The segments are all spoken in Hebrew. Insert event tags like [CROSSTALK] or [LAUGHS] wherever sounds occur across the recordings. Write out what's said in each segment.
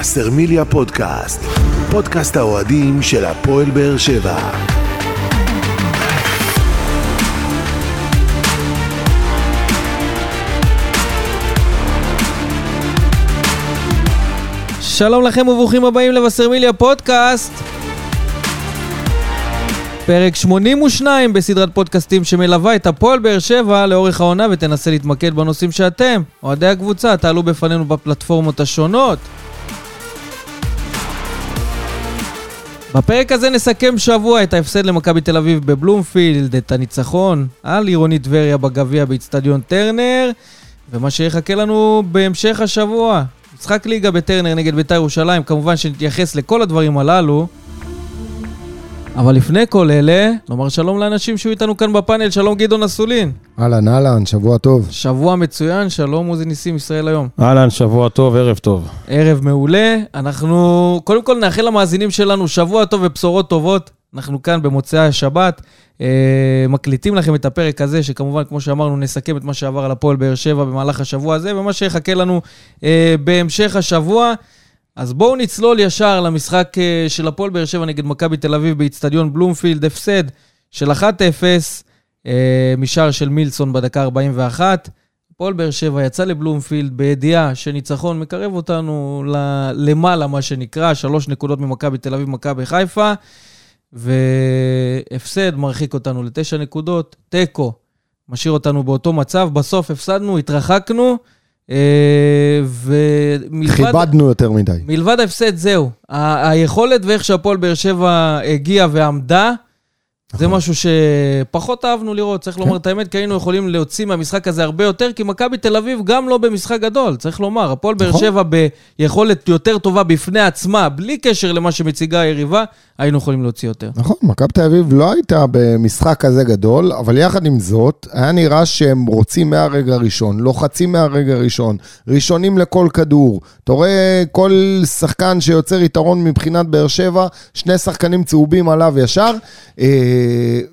וסרמיליה פודקאסט, פודקאסט האוהדים של הפועל באר שבע. שלום לכם וברוכים הבאים לבשרמיליה פודקאסט. פרק 82 בסדרת פודקאסטים שמלווה את הפועל באר שבע לאורך העונה ותנסה להתמקד בנושאים שאתם, אוהדי הקבוצה, תעלו בפנינו בפלטפורמות השונות. בפרק הזה נסכם שבוע את ההפסד למכבי תל אביב בבלומפילד, את הניצחון על עירונית טבריה בגביע באיצטדיון טרנר, ומה שיחכה לנו בהמשך השבוע. משחק ליגה בטרנר נגד בית"ר ירושלים, כמובן שנתייחס לכל הדברים הללו. אבל לפני כל אלה, נאמר שלום לאנשים שהיו איתנו כאן בפאנל, שלום גדעון אסולין. אהלן, אהלן, שבוע טוב. שבוע מצוין, שלום עוזי ניסים, ישראל היום. אהלן, שבוע טוב, ערב טוב. ערב מעולה. אנחנו קודם כל נאחל למאזינים שלנו שבוע טוב ובשורות טובות. אנחנו כאן במוצאי השבת, אה, מקליטים לכם את הפרק הזה, שכמובן, כמו שאמרנו, נסכם את מה שעבר על הפועל באר שבע במהלך השבוע הזה, ומה שיחכה לנו אה, בהמשך השבוע. אז בואו נצלול ישר למשחק אה, של הפועל באר שבע נגד מכבי תל אביב באיצטדיון בלומפילד, הפסד של 1-0 אה, משער של מילסון בדקה 41. הפועל באר שבע יצא לבלומפילד בידיעה שניצחון מקרב אותנו למעלה, מה שנקרא, שלוש נקודות ממכבי תל אביב, מכבי חיפה, והפסד מרחיק אותנו לתשע נקודות, תיקו משאיר אותנו באותו מצב, בסוף הפסדנו, התרחקנו. אה, ומלבד... כיבדנו יותר מדי. מלבד ההפסד, זהו. היכולת ואיך שהפועל באר שבע הגיעה ועמדה, זה נכון. משהו שפחות אהבנו לראות, צריך לומר את האמת, כי היינו יכולים להוציא מהמשחק הזה הרבה יותר, כי מכבי תל אביב גם לא במשחק גדול, צריך לומר. הפועל באר נכון. שבע ביכולת יותר טובה בפני עצמה, בלי קשר למה שמציגה היריבה, היינו יכולים להוציא יותר. נכון, מכבי תל אביב לא הייתה במשחק כזה גדול, אבל יחד עם זאת, היה נראה שהם רוצים מהרגע הראשון, לוחצים מהרגע הראשון, ראשונים לכל כדור. אתה רואה כל שחקן שיוצר יתרון מבחינת באר שבע, שני שחקנים צהובים עליו ישר, אה,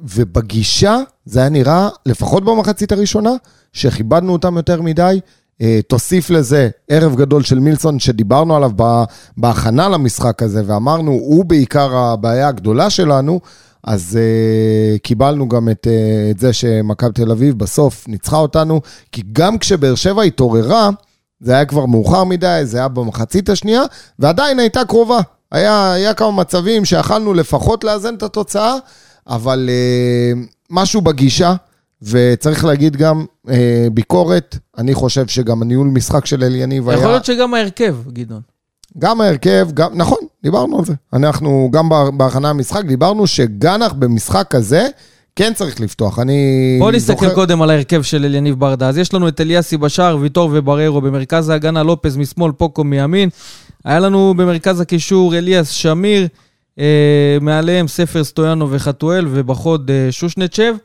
ובגישה זה היה נראה, לפחות במחצית הראשונה, שכיבדנו אותם יותר מדי. אה, תוסיף לזה ערב גדול של מילסון שדיברנו עליו בהכנה למשחק הזה ואמרנו, הוא בעיקר הבעיה הגדולה שלנו, אז uh, קיבלנו גם את, uh, את זה שמכבי תל אביב בסוף ניצחה אותנו, כי גם כשבאר שבע התעוררה, זה היה כבר מאוחר מדי, זה היה במחצית השנייה, ועדיין הייתה קרובה. היה, היה כמה מצבים שיכלנו לפחות לאזן את התוצאה, אבל uh, משהו בגישה, וצריך להגיד גם אה, ביקורת, אני חושב שגם הניהול משחק של אליניב היה... יכול להיות שגם ההרכב, גדעון. גם ההרכב, גם, נכון, דיברנו על זה. אנחנו גם בה- בהכנה למשחק דיברנו שגנח במשחק כזה כן צריך לפתוח. אני בואו נסתכל זוכר- קודם על ההרכב של אליניב ברדה. אז יש לנו את אליאסי בשער, ויטור ובררו במרכז ההגנה, לופז משמאל, פוקו מימין. היה לנו במרכז הקישור אליאס שמיר, אה, מעליהם ספר סטויאנו וחתואל, ובחוד אה, שושנצ'ב.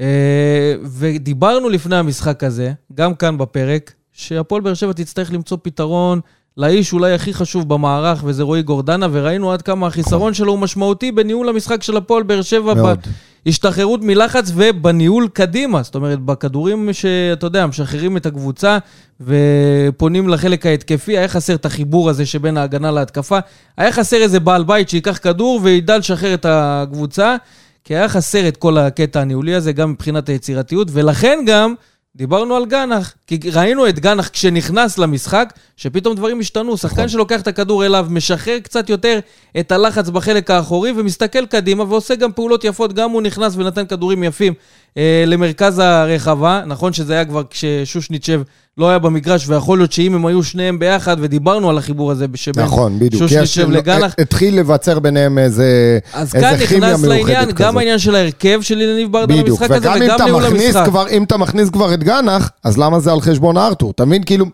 אה, ודיברנו לפני המשחק הזה, גם כאן בפרק, שהפועל באר שבע תצטרך למצוא פתרון לאיש אולי הכי חשוב במערך, וזה רועי גורדנה, וראינו עד כמה החיסרון שלו הוא משמעותי בניהול המשחק של הפועל באר שבע. ב- מאוד. השתחררות מלחץ ובניהול קדימה. זאת אומרת, בכדורים שאתה יודע, משחררים את הקבוצה ופונים לחלק ההתקפי, היה חסר את החיבור הזה שבין ההגנה להתקפה. היה חסר איזה בעל בית שייקח כדור וידע לשחרר את הקבוצה, כי היה חסר את כל הקטע הניהולי הזה, גם מבחינת היצירתיות, ולכן גם... דיברנו על גנח, כי ראינו את גנח כשנכנס למשחק, שפתאום דברים השתנו. שחקן שלוקח את הכדור אליו, משחרר קצת יותר את הלחץ בחלק האחורי ומסתכל קדימה ועושה גם פעולות יפות. גם הוא נכנס ונתן כדורים יפים אה, למרכז הרחבה. נכון שזה היה כבר כששושניצ'ב לא היה במגרש, ויכול להיות שאם הם היו שניהם ביחד, ודיברנו על החיבור הזה שבין נכון, בדיוק. שושניצ'ב לגנח. התחיל להיווצר ביניהם איזה אז איזה כאן כימיה נכנס לעניין מיוחדת גם כזאת. העניין של ההרכב של יניב ברדה בדיוק, למשחק הזה, וגם וגם ניהול המשחק. כבר, אם אתה מכניס כבר את גנח, אז למה זה על חשבון ארתור? אתה מבין? כאילו,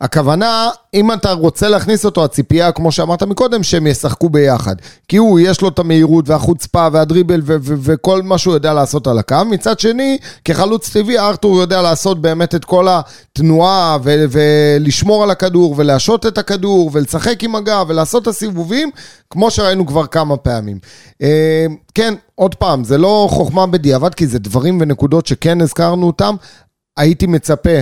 הכוונה, אם אתה רוצה להכניס אותו, הציפייה, כמו שאמרת מקודם, שהם ישחקו ביחד. כי הוא, יש לו את המהירות והחוצפה והדריבל ו- ו- וכל מה שהוא יודע לעשות על הקו. מצד שני, כחלוץ טבעי, ארתור יודע לעשות באמת את כל התנועה ו- ולשמור על הכדור ולהשעות את הכדור ולשחק עם הגב ולעשות את הסיבובים, כמו שראינו כבר כמה פעמים. אה, כן, עוד פעם, זה לא חוכמה בדיעבד, כי זה דברים ונקודות שכן הזכרנו אותם. הייתי מצפה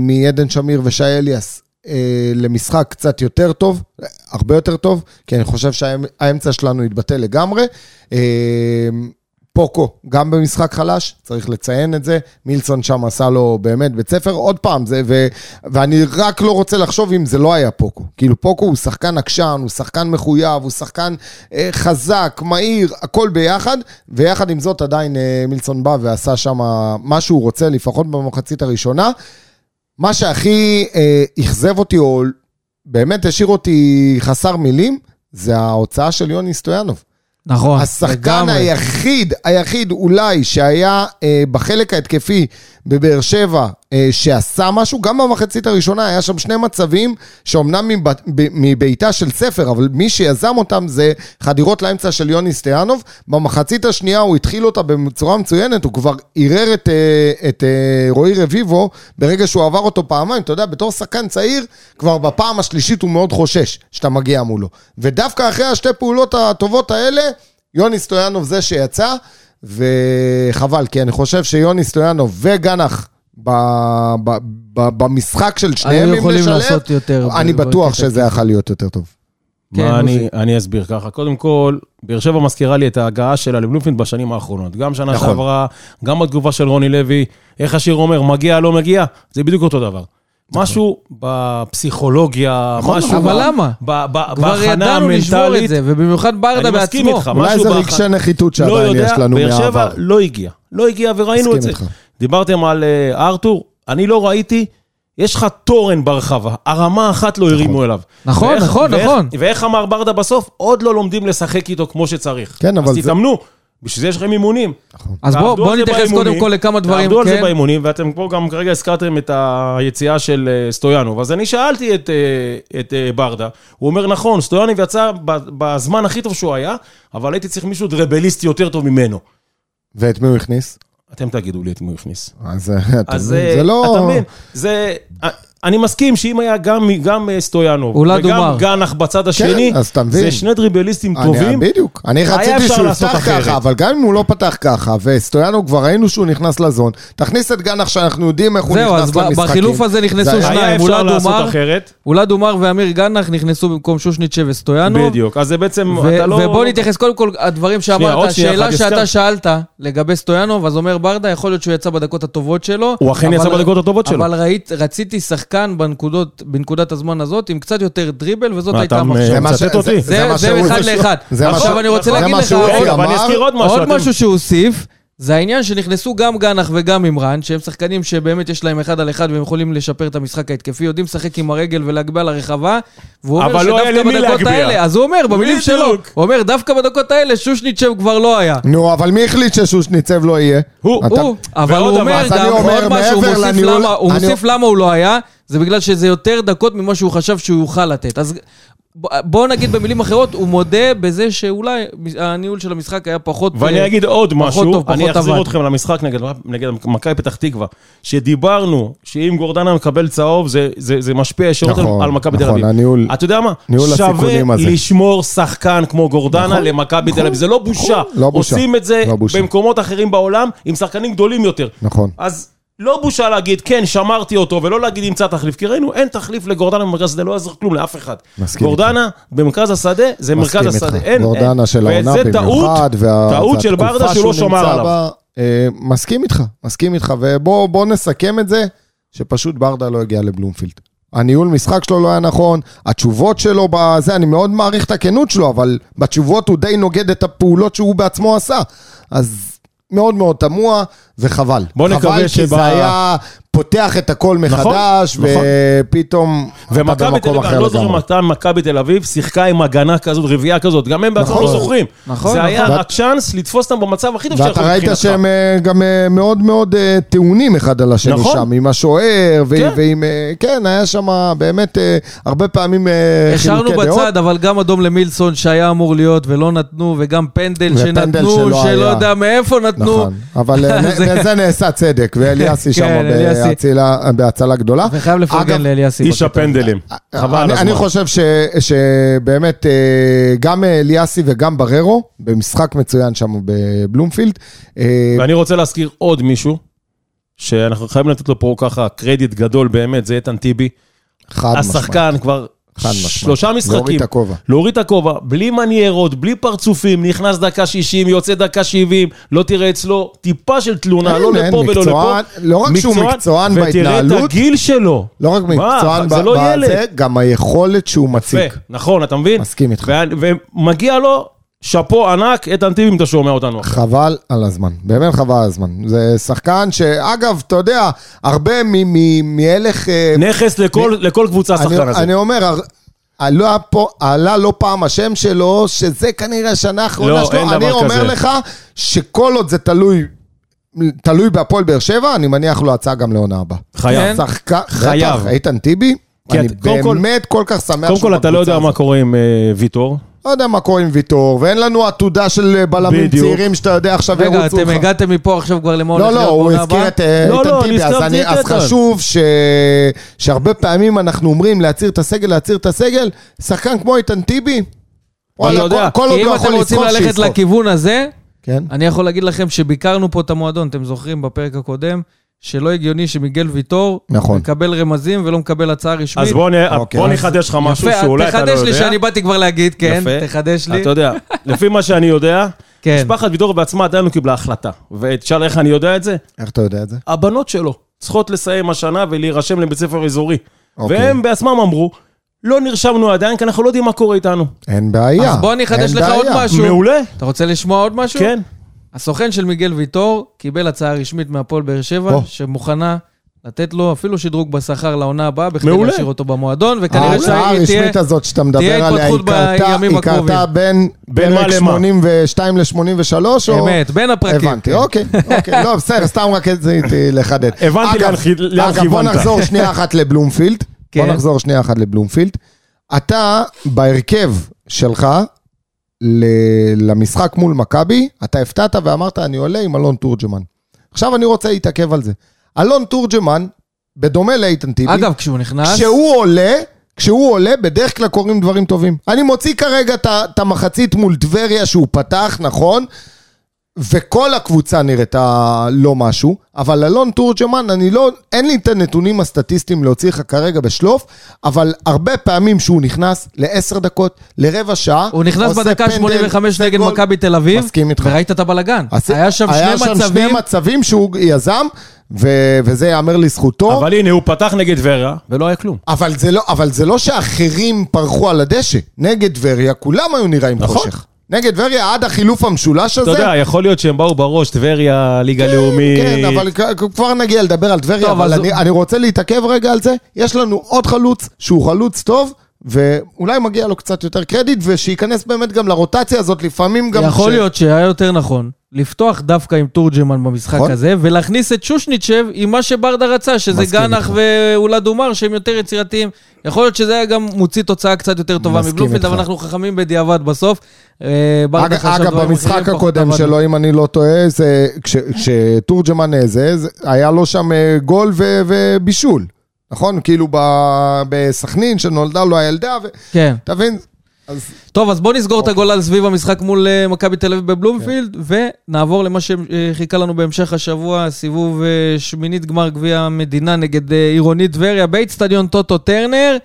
מעדן שמיר ושי אליאס אה, למשחק קצת יותר טוב, הרבה יותר טוב, כי אני חושב שהאמצע שלנו התבטא לגמרי. אה, פוקו, גם במשחק חלש, צריך לציין את זה. מילסון שם עשה לו באמת בית ספר. עוד פעם, זה, ו, ואני רק לא רוצה לחשוב אם זה לא היה פוקו. כאילו, פוקו הוא שחקן עקשן, הוא שחקן מחויב, הוא שחקן אה, חזק, מהיר, הכל ביחד, ויחד עם זאת עדיין אה, מילסון בא ועשה שם מה שהוא רוצה, לפחות במחצית הראשונה. מה שהכי אה, אכזב אותי, או באמת השאיר אותי חסר מילים, זה ההוצאה של יוני סטויאנוב. נכון, השחקן לגמרי. היחיד, היחיד אולי שהיה אה, בחלק ההתקפי בבאר שבע, שעשה משהו, גם במחצית הראשונה היה שם שני מצבים שאומנם מב- ב- מבעיטה של ספר, אבל מי שיזם אותם זה חדירות לאמצע של יוני סטיאנוב. במחצית השנייה הוא התחיל אותה בצורה מצוינת, הוא כבר ערער את, אה, את אה, רועי רביבו ברגע שהוא עבר אותו פעמיים. אתה יודע, בתור שחקן צעיר, כבר בפעם השלישית הוא מאוד חושש שאתה מגיע מולו. ודווקא אחרי השתי פעולות הטובות האלה, יוני סטויאנוב זה שיצא, וחבל, כי אני חושב שיוני סטויאנוב וגנח ב, ב, ב, במשחק של שניהם, אם יכולים נשלב, לעשות יותר אני בטוח שזה. יכול להיות יותר טוב. כן, מה אני. אני אסביר ככה. קודם כל, באר שבע מזכירה לי את ההגעה שלה לבלומפילד בשנים האחרונות. גם שנה נכון. שעברה, גם בתגובה של רוני לוי, איך השיר אומר, מגיע, לא מגיע, זה בדיוק אותו דבר. משהו בפסיכולוגיה, נכון, משהו אבל למה? ב- ב- כבר בהכנה ידענו לשבור את. זה, ובמיוחד ברדה אני מסכים בעצמו. איתך, אולי משהו זה בהכ- רגשי נחיתות לא שעדיין יודע, יש לנו באר שבע מהעבר. לא הגיע. לא הגיע, וראינו מסכים את זה. איתך. דיברתם על אה, ארתור, אני לא ראיתי, יש לך תורן ברחבה, הרמה אחת לא הרימו אליו. נכון, ואיך- נכון, ואיך- נכון. ואיך אמר ברדה בסוף? עוד לא לומדים לשחק איתו כמו שצריך. כן, אבל אז זה- תתאמנו, בשביל זה יש לכם אימונים. אז בואו בוא נתייחס קודם כל לכמה דברים. תעבדו על זה כן? באימונים, ואתם פה גם כרגע הזכרתם את היציאה של אה, סטויאנוב. אז אני שאלתי את, אה, את ברדה, הוא אומר, נכון, סטויאנוב יצא בזמן הכי טוב שהוא היה, אבל הייתי צריך מישהו דרבליסט יותר טוב ממנו. ואת מי הוא הכניס? אתם תגידו לי את מי הוא הכניס. אז אה, אתה מבין, אה, זה לא... אתה מבין, זה... אני מסכים שאם היה גם, גם אה, סטויאנוב וגם אומר. גנח בצד השני, אז אתה מבין. זה שני דריבליסטים אני- טובים. בדיוק. אני היה רציתי שהוא יפתח. ככה, אבל גם אם הוא לא פתח ככה, וסטויאנו כבר ראינו שהוא נכנס לזון, תכניס את גנח שאנחנו יודעים איך הוא זהו, אז נכנס למשחקים. בחילוף הזה נכנסו שניים. אולד אחרת. אולד אומר ואמיר גנח נכנסו במקום שושניצ'ה וסטויאנוב. בדיוק, אז זה בעצם, ו- אתה לא... ובוא נתייחס קודם כל, הדברים שאמרת, השאלה שאתה. שאלת לגבי סטויאנוב, אז אומר ברדה, יכול להיות שהוא יצא בדקות הטובות שלו. הוא אכן יצא בדקות הטובות שלו. אבל ראית, רציתי שחקן בנקודות, בנקודת הזמן הזאת עם קצת יותר דריבל, וזאת הייתה אתה המחשבה. זה מה מצטט אותי. זה- אחד לאחד. עכשיו אני רוצה להגיד לך עוד- אמר. רגע, ואני אזכיר עוד משהו. עוד אתם- משהו שהוא הוסיף, זה העניין שנכנסו גם גנח וגם אימרן, שהם שחקנים שבאמת יש להם אחד על אחד והם יכולים לשפר את המשחק ההתקפי, יודעים לשחק עם הרגל ולהגביה לרחבה, והוא אומר אבל לא היה שדווקא למי בדקות להגביה. האלה, אז הוא אומר, במילים. שלו, הוא אומר, דווקא בדקות האלה שושניצ'ב כבר לא היה. נו, אבל מי החליט ששושניצב לא יהיה? הוא, אתה- הוא, אבל הוא אומר גם עוד משהו, הוא מעבר מוסיף לניהול- למה- הוא אני- מוסיף למה הוא לא היה, זה בגלל שזה יותר דקות ממה שהוא חשב שהוא יוכל לתת. אז בואו נגיד במילים אחרות, הוא מודה בזה שאולי הניהול של המשחק היה פחות... ואני אה, אגיד עוד משהו, טוב, פחות אני אחזיר. אתכם למשחק נגד, נגד מכבי פתח תקווה, שדיברנו שאם גורדנה מקבל צהוב, זה, זה, זה משפיע ישירות נכון, על מכבי תל נכון, אביב. הניהול- אתה יודע מה? ניהול שווה הסיכונים הזה. לשמור שחקן כמו גורדנה נכון, למכבי תל נכון, אביב, זה לא בושה. לא בושה, עושים את זה לא בושה. במקומות אחרים בעולם עם שחקנים גדולים יותר. נכון. אז לא בושה להגיד, כן, שמרתי אותו, ולא להגיד ימצא תחליף, כי ראינו, אין תחליף לגורדנה במרכז השדה, לא יעזור כלום לאף אחד. מסכים גורדנה במרכז השדה, זה מרכז. השדה. אין, גורדנה אין. של העונה וזה במיוחד, טעות של ברדה שהוא לא נמצא עליו. בה, אה, מסכים איתך, מסכים איתך, ובוא בוא נסכם את זה, שפשוט ברדה לא הגיע לבלומפילד. הניהול משחק שלו לא היה נכון, התשובות שלו בזה, אני מאוד מעריך את הכנות שלו, אבל בתשובות הוא די נוגד את הפעולות שהוא בעצמו עשה. אז מאוד מאוד תמוה, וחבל. בוא נקווה חבל כי שב- זה היה פותח את הכל מחדש, נכון. ופתאום אתה ומכבי תל במקום אביב, אחר אני לא זוכר לגמרי. מתי מכבי תל אביב שיחקה עם הגנה כזאת, רביעייה כזאת, גם הם בעצמם נכון. לא זוכרים. נכון, זה היה נכון. הצ'אנס לתפוס אותם במצב הכי טוב ואתה שיכול ראית מבחינתך. שהם אה, גם אה, מאוד מאוד אה, טעונים אחד על השני נכון. שם, עם השוער, כן. ועם... כן, היה שם באמת הרבה פעמים השארנו חילוקי דעות. בצד, אבל גם אדום למילסון שהיה אמור להיות ולא נתנו, וגם פנדל ופנדל שנתנו, שלא היה. יודע מאיפה נתנו. נכון, אבל [LAUGHS] זה- בזה נעשה צדק, ואליאסי שם כן, אליאסי. בהצילה- בהצלה גדולה. וחייב אגב, לפרגן לאליאסי. איש. הפנדלים. חבל על אני, הזמן. אני חושב ש, שבאמת אה, גם אליאסי וגם בררו, במשחק מצוין שם בבלומפילד. אה, ואני רוצה להזכיר עוד מישהו, שאנחנו חייבים לתת לו פה ככה קרדיט גדול באמת, זה איתן טיבי. חד משמעית. השחקן כבר חד משמעית. שלושה משחקים. להוריד את הכובע. להוריד את הכובע, בלי מניירות, בלי פרצופים, נכנס דקה 60, יוצא דקה 70, לא תראה אצלו טיפה של תלונה, לא לפה ולא לפה. לא רק שהוא מקצוען ותראה בהתנהלות, את הגיל שלו. לא רק מקצוען לא. בזה, גם היכולת שהוא מציג. נכון, אתה מבין? מסכים איתך. ומגיע לו שאפו ענק, איתן טיבי, אם אתה שומע אותנו. חבל על הזמן, באמת חבל על הזמן. זה שחקן שאגב, אתה יודע, הרבה מ- מ- מהלך... אה, נכס לכל, לכל קבוצה השחקן אני, הזה. אני אומר, עלה, פה, עלה לא פעם השם שלו, שזה כנראה השנה האחרונה לא, שלו. אין אני דבר אומר כזה. לך שכל עוד זה תלוי, תלוי בהפועל באר שבע, אני מניח לו הצעה גם לעונה הבאה. חייב. שחקן, חייב. בטח, איתן טיבי, אני קודם כל- באמת כל כך שמח קודם שהוא כל, אתה לא יודע בקבוצה מה הזאת. קורה עם אה, ויטור. לא יודע מה קורה עם ויטור, ואין לנו עתודה של בלמים בדיוק. צעירים שאתה יודע עכשיו רגע, ירוצו אתם לך. הגעתם מפה עכשיו כבר למה הולך לא, לא, הוא הזכיר? את אה, לא, איתן לא, טיבי, אני אז איתן. חשוב ש- שהרבה פעמים אנחנו אומרים להצהיר את הסגל, להצהיר את הסגל, שחקן כמו איתן טיבי, וואלה, יודע, כל- עוד כי לא אם יכול אתם רוצים לסחוב, ללכת שיסחוב. לכיוון הזה, כן? אני יכול להגיד לכם שביקרנו פה את המועדון, אתם זוכרים בפרק הקודם, שלא הגיוני שמיגל ויטור נכון. מקבל רמזים ולא מקבל הצעה רשמית. אז בוא נ- אוקיי, בוא אז- נחדש לך משהו יפה, שאולי אתה לא תחדש יודע. לי שאני באתי כבר להגיד, כן, יפה. תחדש לי. אתה יודע, לפי מה שאני יודע, [LAUGHS] כן. משפחת ויטור בעצמה עדיין לא קיבלה החלטה. ותשאל איך אני יודע את זה? איך אתה יודע את זה? הבנות שלו צריכות לסיים השנה ולהירשם לבית ספר אזורי. אוקיי. והם בעצמם אמרו, לא נרשמנו עדיין, כי אנחנו לא יודעים מה קורה איתנו. אין בעיה. אז בוא אני אחדש לך עוד בעיה. משהו. מעולה. אתה רוצה לשמוע עוד משהו? כן. הסוכן של מיגל ויטור קיבל הצעה רשמית מהפועל באר שבע. שמוכנה לתת לו אפילו שדרוג בשכר לעונה הבאה, בכדי מעולה. להשאיר אותו במועדון, וכנראה שהיא תהיה... הרשמית הזאת שאתה תהיה מדבר עליה, היא התפתחות קרתה- היא קרתה. בין פרק למה? 82 ל-83, או... אמת, בין הפרקים. הבנתי, כן. אוקיי, אוקיי, לא, בסדר, סתם רק רציתי לחדד. [LAUGHS] הבנתי לאן כי- לאן אגב, בוא כיוונת. נחזור שנייה אחת [LAUGHS] לבלומפילד. בוא כן. נחזור שנייה אחת לבלומפילד. אתה, בהרכב שלך, למשחק מול מכבי, אתה הפתעת ואמרת, אני עולה עם אלון תורג'מן. עכשיו אני רוצה להתעכב על זה. אלון תורג'מן, בדומה לאיתן טיבי, אגב, כשהוא נכנס... כשהוא עולה, כשהוא עולה, בדרך כלל קורים דברים טובים. אני מוציא כרגע את המחצית מול טבריה שהוא פתח, נכון? וכל הקבוצה נראתה לא משהו, אבל אלון תורג'מן, אני לא, אין לי את הנתונים הסטטיסטיים להוציא לך כרגע בשלוף, אבל הרבה פעמים שהוא נכנס לעשר דקות, לרבע שעה, הוא נכנס בדקה פנדל, 85 עושה נגד. מכבי תל אביב, מסכים איתך. וראית את הבלגן. אז- היה שם היה שני שם שני מצבים, מצבים שהוא יזם, ו- וזה ייאמר לזכותו. אבל הנה, הוא פתח נגד טבריה, ולא היה כלום. אבל זה, לא, אבל זה לא שאחרים פרחו על הדשא. נגד טבריה, כולם היו נראים נכון. חושך. נגד טבריה, עד החילוף המשולש הזה. אתה יודע, יכול להיות שהם באו בראש, טבריה, ליגה לאומית. כן, אבל כ- כ- כבר נגיע לדבר על טבריה, אבל אז- אני, אני רוצה להתעכב רגע על זה. יש לנו עוד חלוץ שהוא חלוץ טוב, ואולי מגיע לו קצת יותר קרדיט, ושייכנס באמת גם לרוטציה הזאת, לפעמים גם... יכול ש- להיות שהיה יותר נכון לפתוח דווקא עם תורג'מן במשחק נכון. הזה, ולהכניס את שושניצ'ב עם מה שברדה רצה, שזה גנח. ואולד אומר, שהם יותר יצירתיים. יכול להיות שזה היה גם מוציא תוצאה קצת יותר טובה מבלומפילד. אבל אנחנו חכמים בדיעבד בסוף. אה, ברדה אגב, חשב אגב דברים במשחק הקודם. שלו, אם אני לא טועה, זה, כש, כשתורג'מן זה, זה, היה לו שם אה, גול ובישול, נכון? כאילו ב- בסכנין, שנולדה לו הילדה, ו... כן. אתה מבין? אז טוב, אז בוא נסגור את אוקיי. הגולל סביב המשחק מול אה, מכבי תל אביב בבלומפילד, ונעבור למה שחיכה לנו בהמשך השבוע, סיבוב אה, שמינית גמר גביע המדינה נגד אה, עירונית טבריה באיצטדיון טוטו טרנר.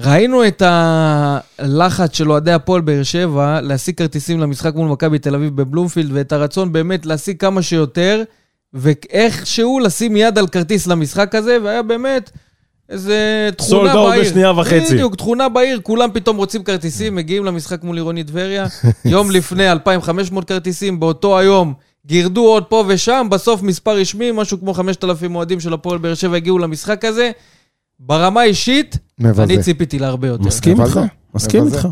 ראינו את הלחץ של אוהדי הפועל באר שבע להשיג כרטיסים למשחק מול מכבי תל אביב בבלומפילד, ואת הרצון באמת להשיג כמה שיותר, ואיכשהו לשים יד על כרטיס למשחק הזה, והיה באמת איזה תכונה בעיר. בשנייה וחצי. בדיוק, תכונה בעיר, כולם פתאום רוצים כרטיסים, מגיעים למשחק מול עירונית טבריה. [LAUGHS] יום לפני 2,500 כרטיסים, באותו היום גירדו עוד פה ושם, בסוף מספר רשמי, משהו כמו 5,000 אוהדים של הפועל באר שבע הגיעו למשחק הזה. ברמה אישית, מבזה. אני ציפיתי להרבה יותר. מסכים. איתך, מסכים. איתך.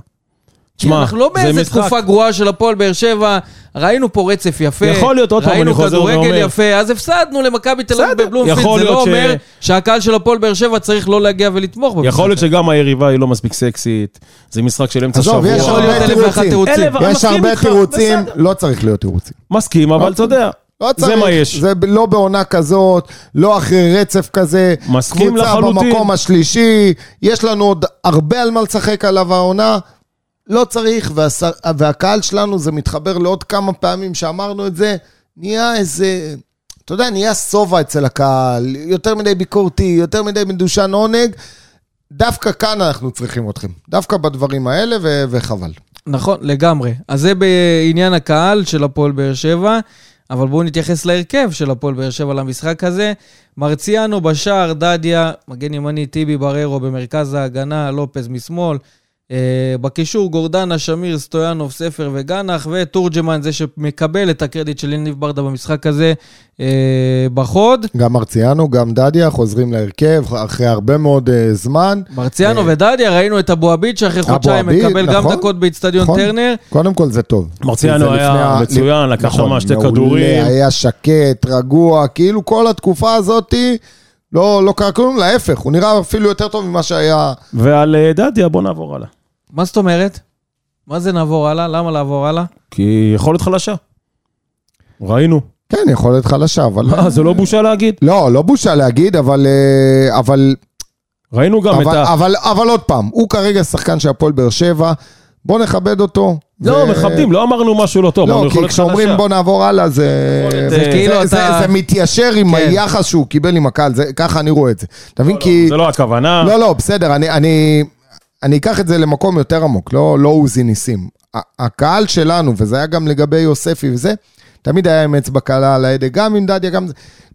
כי אנחנו לא זה באיזה משחק. תקופה גרועה של הפועל באר שבע, ראינו פה רצף יפה. יכול להיות, עוד פעם, אני חוזר ראינו ואומר. כדורגל יפה, אז הפסדנו למכבי תל אביב בבלומפילד, זה לא ש- אומר שהקהל של הפועל באר שבע צריך לא להגיע ולתמוך במשחק. יכול להיות שגם היריבה היא לא מספיק סקסית, זה משחק של אמצע עזוב, שבוע. יש הרבה תירוצים. יש הרבה תירוצים. לא צריך להיות תירוצים. מסכים, אבל אתה יודע, לא צריך, זה מה יש. זה לא בעונה כזאת, לא אחרי רצף כזה. מסכים קבוצה לחלוטין. במקום השלישי, יש לנו עוד הרבה על מה לשחק עליו העונה. לא צריך, והשר, והקהל שלנו, זה מתחבר לעוד כמה פעמים שאמרנו את זה, נהיה איזה, אתה יודע, נהיה שובע אצל הקהל, יותר מדי ביקורתי, יותר מדי מדושן עונג. דווקא כאן אנחנו צריכים אתכם. דווקא בדברים האלה, ו- וחבל. נכון, לגמרי. אז זה בעניין הקהל של הפועל באר שבע, אבל בואו נתייחס להרכב של הפועל באר שבע למשחק הזה. מרציאנו בשער, דדיה, מגן ימני, טיבי בררו במרכז ההגנה, לופז משמאל. Uh, בקישור גורדנה, שמיר, סטויאנוב, ספר וגנח, ותורג'מן, זה שמקבל את הקרדיט של יניב ברדה במשחק הזה uh, בחוד. גם מרציאנו, גם דדיה חוזרים להרכב אחרי הרבה מאוד uh, זמן. מרציאנו Uh, ודדיה, ראינו את אבו עביד שאחרי חודשיים מקבל גם נכון, דקות באיצטדיון נכון. טרנר. קודם כל זה טוב. מרציאנו זה היה מצוין, לקח נכון, שם שתי מעולה, כדורים. היה שקט, רגוע, כאילו כל התקופה הזאתי, לא, לא קרה כלום, להפך, הוא נראה אפילו יותר טוב ממה שהיה. ועל אה, דדיה, בוא נעבור הלאה. מה זאת אומרת? מה זה נעבור הלאה? למה לעבור הלאה? כי יכולת חלשה. ראינו. כן, יכולת חלשה, אבל... אה, זה לא בושה להגיד. לא, לא בושה להגיד, אבל... אה, אבל ראינו גם את אבל, ה... אבל, אבל עוד פעם, הוא כרגע שחקן של הפועל באר שבע, בוא נכבד אותו. לא, ו- מכבדים, לא אמרנו משהו לא טוב, לא, כי כשאומרים. בוא נעבור הלאה, זה, זה, אה, זה, כאילו זה, אתה- זה מתיישר עם כן. היחס שהוא קיבל עם הקהל, זה, ככה אני רואה את זה. אתה מבין? כי... זה לא הכוונה. לא, לא, בסדר, אני, אני, אני אקח את זה למקום יותר עמוק, לא, לא עוזי ניסים. הקהל שלנו, וזה היה גם לגבי יוספי וזה, תמיד היה עם אצבע קלה על ההדק, גם עם דדיה, גם...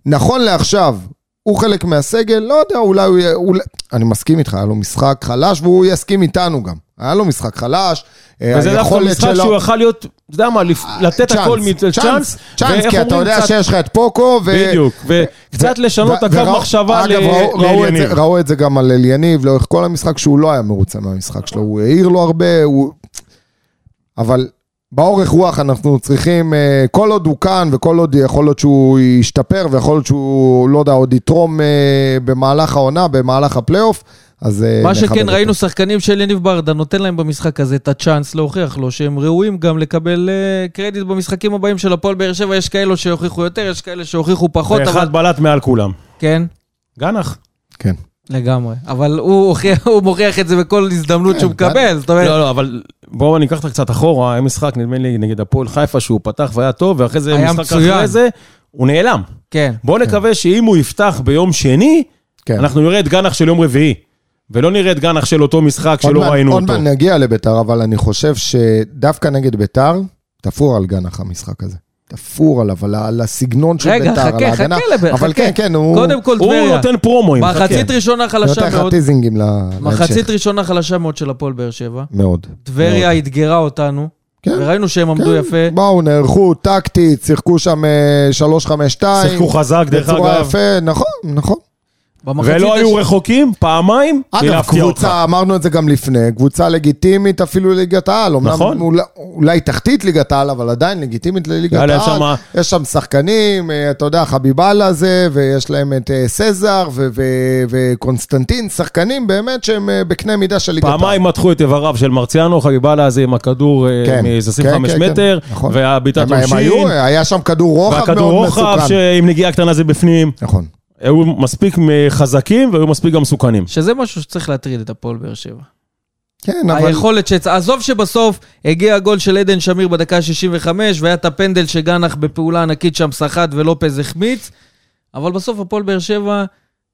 נכון לעכשיו, הוא חלק מהסגל, לא יודע, אולי הוא יהיה... אולי... אני מסכים איתך, היה לו משחק חלש, והוא יסכים איתנו גם. היה לו משחק חלש. אה, וזה דווקא היכולת משחק שלו- שהוא יכל להיות, אתה יודע מה, לפ- לתת הכל מצ'אנס. צ'אנס, צ'אנס, כי אתה יודע קצת- שיש לך את פוקו, ו... בדיוק, וקצת לשנות ו- הקו וראו- מחשבה ל- אגב, ראו- ראו את זה- לאליניב. ראו את זה גם על אליניב לאורך כל המשחק, שהוא לא היה מרוצה מהמשחק שלו, הוא העיר לו הרבה, הוא... אבל באורך רוח אנחנו צריכים, אה, כל עוד הוא כאן וכל עוד יכול להיות שהוא ישתפר ויכול להיות שהוא, לא יודע, עוד יתרום אה, במהלך העונה, במהלך הפלייאוף, אז אה, מה שכן, אותו. ראינו שחקנים של יניב ברדה, נותן להם במשחק הזה את הצ'אנס להוכיח לו שהם ראויים גם לקבל קרדיט במשחקים הבאים של הפועל באר שבע. יש כאלו שהוכיחו יותר, יש כאלה שהוכיחו פחות, אבל... ואחד בלט מעל כולם. כן, גנח. כן. לגמרי. אבל הוא מוכיח את זה בכל הזדמנות שהוא כן, מקבל. זאת אומרת, לא, לא, אבל בואו ניקח אותך קצת אחורה, היה משחק, נדמה לי, נגד הפועל חיפה, שהוא פתח והיה טוב, ואחרי זה, היה משחק מצוין. אחרי זה, הוא נעלם. כן. בואו נקווה שאם הוא יפתח ביום שני, כן. אנחנו נראה את גנח של יום רביעי. ולא נראה את גנח של אותו משחק עוד שלא ראינו עוד אותו. מעט נגיע לביתר, אבל אני חושב שדווקא נגד ביתר, תפור על גנח המשחק הזה. תפור עליו, על הסגנון של רגע, ביתר, על חכה, ההגנה. חכה לב- אבל חכה. כן, כן, הוא... קודם כל הוא טבריה. נותן פרומואים. מחצית חכה. ראשונה חלשה נותן לך מאוד. טיזינגים להמשך. מחצית ראשונה חלשה מאוד של הפועל באר שבע. מאוד. טבריה אתגרה אותנו, כן. וראינו שהם עמדו כן. יפה. באו, נערכו טקטית, שיחקו שם אה, 3-5-2. שיחקו חזק, דרך בצורה אגב. יפה, נכון, נכון. ולא היו הש- רחוקים פעמיים, אגב. קבוצה, אמרנו את זה גם לפני, קבוצה לגיטימית אפילו לליגת העל. נכון. אולי, אולי תחתית ליגת העל, אבל עדיין לגיטימית לליגת העל. יש שמה- יש שם שחקנים, אה, אתה יודע, חביבאללה זה, ויש להם את אה, סזר ו- ו- וקונסטנטין, שחקנים באמת שהם אה, בקנה מידה של ליגת העל. פעמיים מתחו את איבריו של מרציאנו, חביבאללה הזה עם הכדור כן, מאיזה כן, 25 כן, כן, מטר, נכון. והבעיטת עונשין, היה שם כדור רוחב והכדור מאוד רוחב מסוכן. שעם נגיעה קטנה זה בפנים. נכון. היו מספיק חזקים והיו מספיק גם מסוכנים. שזה משהו שצריך להטריד את הפועל באר שבע. כן, אבל... היכולת ש... עזוב שבסוף הגיע הגול של עדן שמיר בדקה ה-65, והיה את הפנדל שגנח בפעולה ענקית שם סחט ולופז החמיץ, אבל בסוף הפועל באר שבע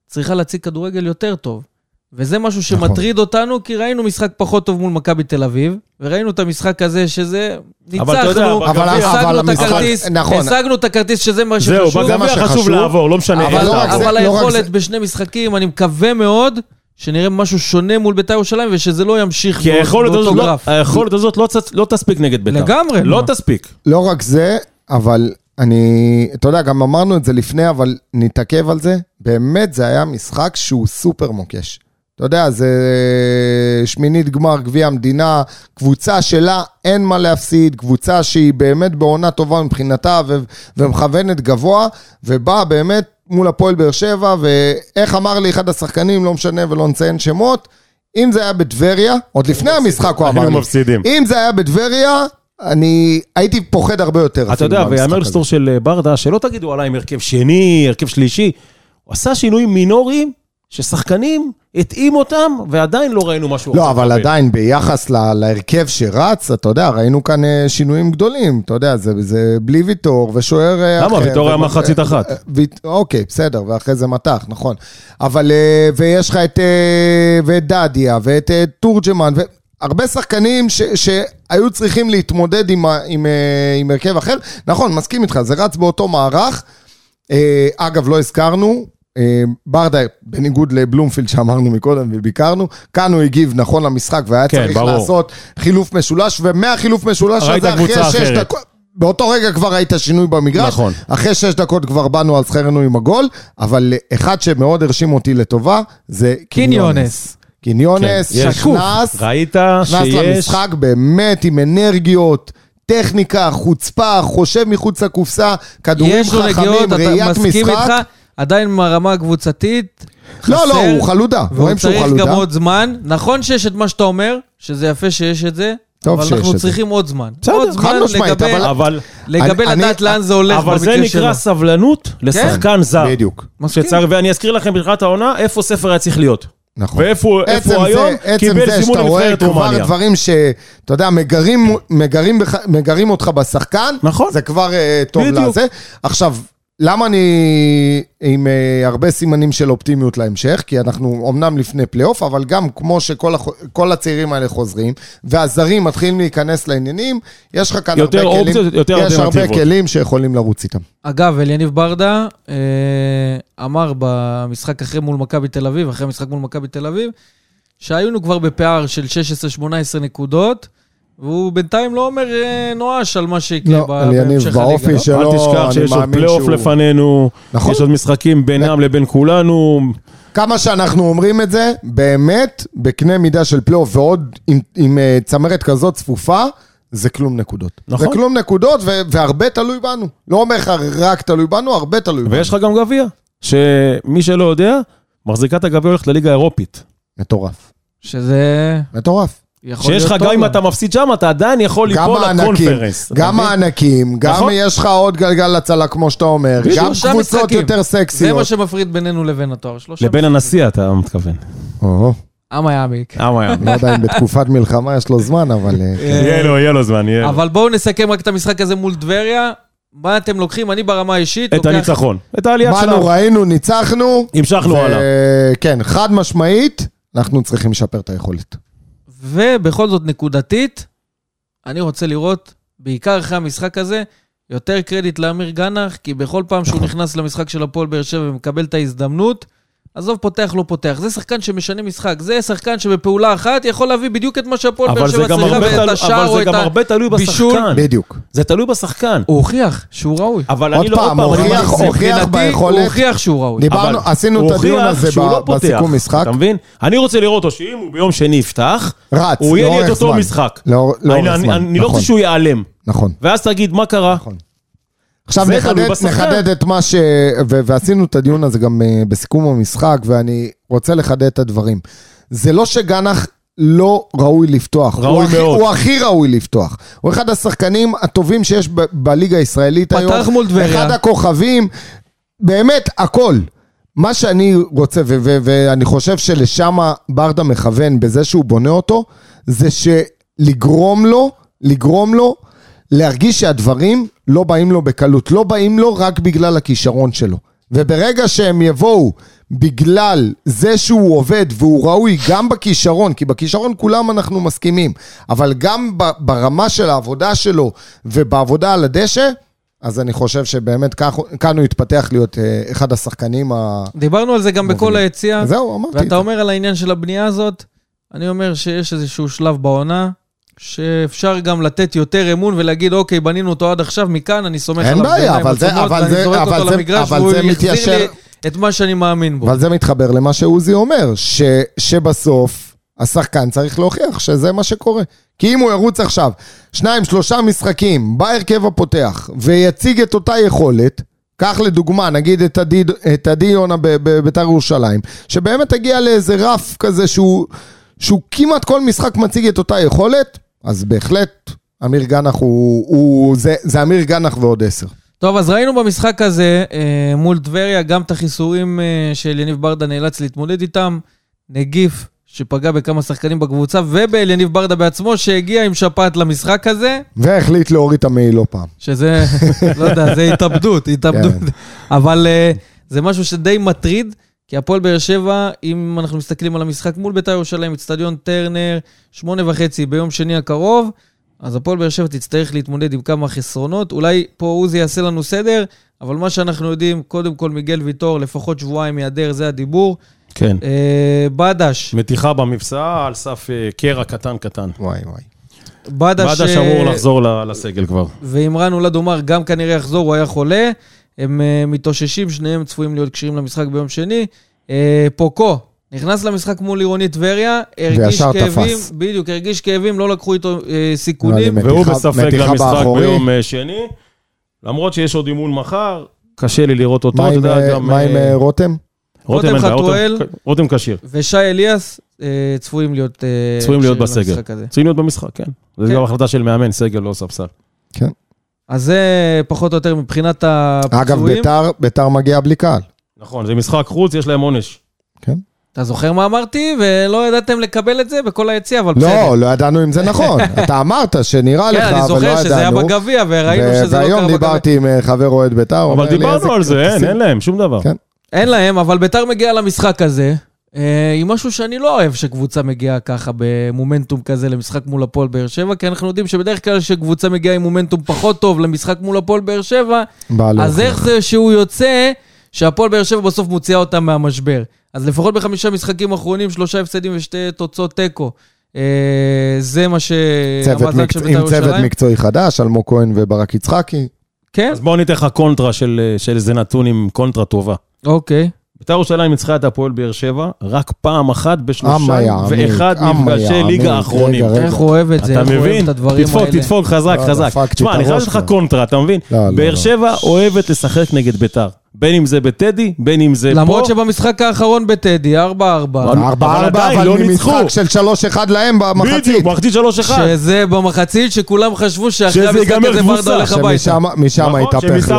צריכה להציג כדורגל יותר טוב. וזה משהו נכון. שמטריד אותנו, כי ראינו משחק פחות טוב מול מכבי תל אביב, וראינו את המשחק הזה שזה... ניצחנו, השגנו את הכרטיס, נכון. השגנו את הכרטיס שזה מה זהו, שחשוב. זה מה בגביע שחשוב. חשוב לעבור, לא משנה אבל, לא רק. זה, אבל לא רק היכולת זה. בשני משחקים, אני מקווה מאוד שנראה משהו שונה מול בית"ר ירושלים, ושזה לא ימשיך כי באותו לא- גרף. היכולת הזאת לא צ- לא תספיק נגד בית"ר. לגמרי, לא מה? תספיק. לא רק זה, אבל אני, אתה יודע, גם אמרנו את זה לפני, אבל נתעכב על זה. באמת, זה היה משחק שהוא סופר מוקש. אתה יודע, זה שמינית גמר גביע המדינה, קבוצה שלה אין מה להפסיד, קבוצה שהיא באמת בעונה טובה מבחינתה ו- ומכוונת גבוה, ובאה באמת מול הפועל באר שבע, ואיך אמר לי אחד השחקנים, לא משנה ולא נציין שמות, אם זה היה בטבריה, עוד לפני המשחק הוא אמר היינו לי, מפסידים. אם זה היה בטבריה, אני הייתי פוחד הרבה יותר. אתה יודע, ויאמר. לסטור של אה, ברדה, שלא תגידו עליי עם הרכב שני, הרכב שלישי. הוא עשה שינויים מינוריים, ששחקנים התאים אותם, ועדיין לא ראינו משהו לא, אחר אבל הרבה. עדיין, ביחס ל- להרכב שרץ, אתה יודע, ראינו כאן אה, שינויים גדולים. אתה יודע, זה, זה בלי ויטור ושוער אה, למה? ויטור היה מחצית אחת. אה, ויט- אוקיי, בסדר, ואחרי זה מתח, נכון. אבל, ויש לך את, ואת דדיה, ואת תורג'מן, והרבה שחקנים ש, שהיו צריכים להתמודד עם, עם, עם הרכב אחר. נכון, מסכים איתך, זה רץ באותו מערך. אגב, לא הזכרנו, ברדה, בניגוד לבלומפילד שאמרנו מקודם וביקרנו, כאן הוא הגיב נכון למשחק והיה כן, צריך ברור. לעשות חילוף משולש, ומהחילוף משולש הזה, אחרי שש אחרת. דקות... באותו רגע כבר ראית שינוי במגרש, נכון. אחרי שש דקות כבר באנו על שכרנו עם הגול, אבל אחד שמאוד הרשים אותי לטובה, זה קיניונס. קיניונס. קיניונס, כן, יש. נכנס, ראית שיש... למשחק באמת עם אנרגיות, טכניקה, חוצפה, חושב מחוץ לקופסה, כדורים יש לו חכמים, אתה ראיית מסכים משחק. עדיין מהרמה הקבוצתית. לא, לא, חסר, הוא חלודה, והוא רואים שהוא צריך חלודה. גם עוד זמן. נכון שיש את מה שאתה אומר, שזה יפה שיש את זה, טוב אבל אנחנו זה. צריכים עוד זמן. בסדר, עוד חד זמן משמעית, לגבי- אבל- אבל, לגבי אני- לדעת לאן זה הולך אבל זה במקרה שלו. נקרא סבלנות לשחקן זר. בדיוק. שצריך, ואני אזכיר לכם בתחילת העונה, איפה ספר היה צריך להיות. נכון. ואיפה עצם איפה זה- היום, עצם קיבל זה זימון שאתה רואה לנבחרת כבר רומניה. דברים שאתה יודע, מגרים, מגרים, מגרים אותך בשחקן, נכון. זה כבר אה, טוב. לזה. עכשיו, למה אני עם אה, הרבה סימנים של אופטימיות להמשך? כי אנחנו אמנם לפני פלייאוף, אבל גם כמו שכל כל הצעירים האלה חוזרים, והזרים מתחילים להיכנס לעניינים, יש לך כאן יותר הרבה כלים, אופציות, יותר יש הרבה. כלים שיכולים לרוץ איתם. אגב, אליניב ברדה אה, אמר במשחק אחרי מול מכבי תל אביב, אחרי המשחק מול מכבי תל אביב, שהיינו כבר בפער של 16-18 נקודות, והוא בינתיים לא אומר אה, נואש על מה שיקרה לא, בהמשך באופי הליגה. שלו, אל תשכח אני שיש עוד מאמין פלייאוף שהוא- לפנינו, נכון. יש עוד משחקים בינם לבין כולנו. כמה שאנחנו אומרים את זה, באמת, בקנה מידה של פלייאוף ועוד עם, עם אה, צמרת כזאת צפופה, זה כלום נקודות. נכון. זה כלום נקודות ו- והרבה תלוי בנו. לא אומר לך רק תלוי בנו, הרבה תלוי בנו. ויש לך גם גביע, שמי שלא יודע, מחזיקת הגביע הולכת לליגה האירופית. מטורף. שזה מטורף. שיש לך, גם אם. אתה מפסיד שם, אתה עדיין יכול ליפול לקונפרנס. גם? הענקים, גם נכון. יש לך עוד גלגל הצלה כמו שאתה אומר, גם קבוצות. יותר זה מה סקסיות. שמפריד בינינו לבין התואר. שלושה לבין. הנשיא אתה מתכוון. עם היעמיק. אה, היה. לא יודע אם בתקופת מלחמה יש לו זמן, אבל... אה, [LAUGHS] כן. יהיה לו, יהיה לו זמן, יהיה לו. אבל בואו נסכם רק את המשחק הזה מול טבריה. מה אתם לוקחים? אני ברמה האישית את הניצחון, את העלייה באנו, שלנו. ראינו, ניצחנו. המשכנו הלאה. כן, חד משמעית, אנחנו צריכים לשפר את היכולת. ובכל זאת נקודתית, אני רוצה לראות, בעיקר אחרי המשחק הזה, יותר קרדיט לאמיר גנח, כי בכל פעם שהוא נכנס למשחק של הפועל באר שבע ומקבל את ההזדמנות, עזוב, פותח, לא פותח. זה שחקן שמשנה משחק. זה שחקן שבפעולה אחת יכול להביא בדיוק את מה שהפועל באר אבל זה שבע גם צריכה, ואת השער אבל או זה את גם הרבה תלוי הבישול. בשחקן. בדיוק. זה תלוי בשחקן. הוא הוכיח שהוא ראוי. אבל אני לא, עוד פעם, הוכיח- ביכולת. הוא הוכיח שהוא ראוי. דיברנו, אבל עשינו את הדיון הזה לא בסיכום משחק. אתה מבין? אני רוצה לראות אותו שאם הוא ביום שני יפתח, רץ, הוא יהיה לי את אותו. משחק. לאור- לאורך אני- לא נכון. רוצה שהוא ייעלם. נכון. ואז תגיד, מה קרה? נכון. עכשיו נחדד. נחדד את מה ש... ו- ועשינו את הדיון הזה גם אה, בסיכום המשחק, ואני רוצה לחדד את הדברים. זה לא שגנח לא ראוי לפתוח. ראוי הוא הכי, מאוד. הוא הכי ראוי לפתוח. הוא אחד השחקנים הטובים שיש ב- בליגה הישראלית פתח היום. מול טבריה. אחד הכוכבים, באמת, הכל. מה שאני רוצה, ו- ו- ואני חושב שלשם ברדה מכוון בזה שהוא בונה אותו, זה שלגרום לו, לגרום לו להרגיש שהדברים לא באים לו בקלות, לא באים לו רק בגלל הכישרון שלו. וברגע שהם יבואו בגלל זה שהוא עובד והוא ראוי גם בכישרון, כי בכישרון כולם אנחנו מסכימים, אבל גם ברמה של העבודה שלו ובעבודה על הדשא, אז אני חושב שבאמת כך, כאן הוא יתפתח להיות אה, אחד השחקנים ה... דיברנו על זה גם בכל מובילים. היציאה. זהו, אמרתי את ואתה. אומר על העניין של הבנייה הזאת, אני אומר שיש איזשהו שלב בעונה, שאפשר גם לתת יותר אמון ולהגיד, אוקיי, בנינו אותו עד עכשיו, מכאן אני סומך אין עליו בעיה, בעיניים אבל זה- עצומות, אבל זה- אבל זה- למגרש, אבל זה מתיישר- לי את מה שאני מאמין בו. אבל זה מתחבר למה שעוזי אומר, ש, שבסוף השחקן צריך להוכיח שזה מה שקורה. כי אם הוא ירוץ עכשיו שניים, שלושה משחקים בהרכב הפותח ויציג את אותה יכולת, קח לדוגמה, נגיד את עדי, את עדי יונה בביתר ירושלים, שבאמת הגיע לאיזה רף כזה שהוא, שהוא כמעט כל משחק מציג את אותה יכולת, אז בהחלט אמיר גנח הוא, הוא זה, זה אמיר גנח ועוד עשר. טוב, אז ראינו במשחק הזה אה, מול טבריה גם את החיסורים אה, של יניב ברדה נאלץ להתמודד איתם. נגיף שפגע בכמה שחקנים בקבוצה, ובאליניב ברדה בעצמו, שהגיע עם שפעת למשחק הזה, והחליט להוריד את המעיל לא פעם. שזה, [LAUGHS] לא יודע, זה התאבדות, התאבדות. כן. אבל אה, זה משהו שדי מטריד, כי הפועל באר שבע, אם אנחנו מסתכלים על המשחק מול בית"ר ירושלים, אצטדיון טרנר, שמונה וחצי ביום שני הקרוב, אז הפועל באר שבע תצטרך להתמודד עם כמה חסרונות. אולי פה עוזי יעשה לנו סדר, אבל מה שאנחנו יודעים, קודם כל מיגל ויטור, לפחות שבועיים ייעדר, זה הדיבור. כן. אה, בדש, מתיחה במפסעה על סף אה, קרע קטן קטן. וואי וואי. בדש, בדש אה, אמור לחזור לסגל כבר. ואם רן אולד אומר, גם כנראה יחזור, הוא היה חולה. הם uh, מתאוששים, שניהם צפויים להיות כשירים למשחק ביום שני. Uh, פוקו, נכנס למשחק מול עירוני טבריה, הרגיש כאבים, תפס. בדיוק, הרגיש כאבים, לא לקחו איתו uh, סיכונים. לי והוא מתיחה- בספק מתיחה למשחק באחורי. ביום אה, שני. למרות שיש עוד אימון מחר, קשה לי לראות אותו. מה אתה עם, יודע, אה, גם, מה עם אה, אה, רותם? רותם חתואל. רותם כשיר. ושי אליאס צפויים להיות צפויים להיות בסגל. צריכים להיות במשחק, כן. כן. זו גם החלטה של מאמן, סגל לא ספסל. אז זה פחות או יותר מבחינת אגב, הפצועים. ביתר- ביתר מגיע בלי קהל. נכון, זה משחק חוץ, יש להם עונש. אתה זוכר מה אמרתי? ולא ידעתם לקבל את זה בכל היציע, אבל בסדר. לא, לא ידענו אם זה נכון. [LAUGHS] אתה אמרת שנראה לך, כן, אני אבל לא זוכר שזה היה ידענו. בגביע, וראינו שזה לא והיום קרה בגביע. דיברתי עם אה, חבר אוהד ביתר, אבל דיברנו "איזה על זה, אין, כרטיסים". אין להם, שום דבר. כן. אין להם, אבל ביתר מגיעה למשחק הזה, אה, עם משהו שאני לא אוהב שקבוצה מגיעה ככה במומנטום כזה למשחק מול הפועל באר שבע, כי אנחנו יודעים שבדרך כלל כשקבוצה מגיעה עם מומנטום פחות טוב למשחק מול הפועל באר שבע. אז איך זה שהוא יוצא, שהפועל באר שבע בסוף מוציאה אותם מהמשבר. אז לפחות בחמישה משחקים אחרונים, שלושה הפסדים ושתי תוצאות תיקו. אה, זה מה צוות שהמאזן של ביתר עם צוות ירושלים. מקצועי חדש, אלמוג כהן וברק יצחקי. כן, אז בואו ניתן לך קונטרה של אה, של איזה נתון עם קונטרה טובה. אוקיי. בית"ר ירושלים ניצחה את הפועל באר שבע רק פעם אחת בשלושים ואחד מפגשי. ליגה האחרונים. איך הוא אוהב את זה, אתה איך הוא אוהב מבין? את הדברים תדפוק, האלה. תדפוק חזק, לא, חזק. תשמע, אני חייב לך. קונטרה, אתה מבין? לא, לא, באר. שבע אוהבת לשחק נגד בית"ר. בין אם זה בטדי, בין אם זה פה. למרות שבמשחק האחרון בטדי, 4-4, אבל- ארבע אבל לא ממשחק. של שלוש אחד להם במחצית. בדיוק, מחצית 3-1. שזה במחצית שכולם חשבו שאחרי המשחק הזה ברדה הולך הביתה. שמשם משם נכון, התהפך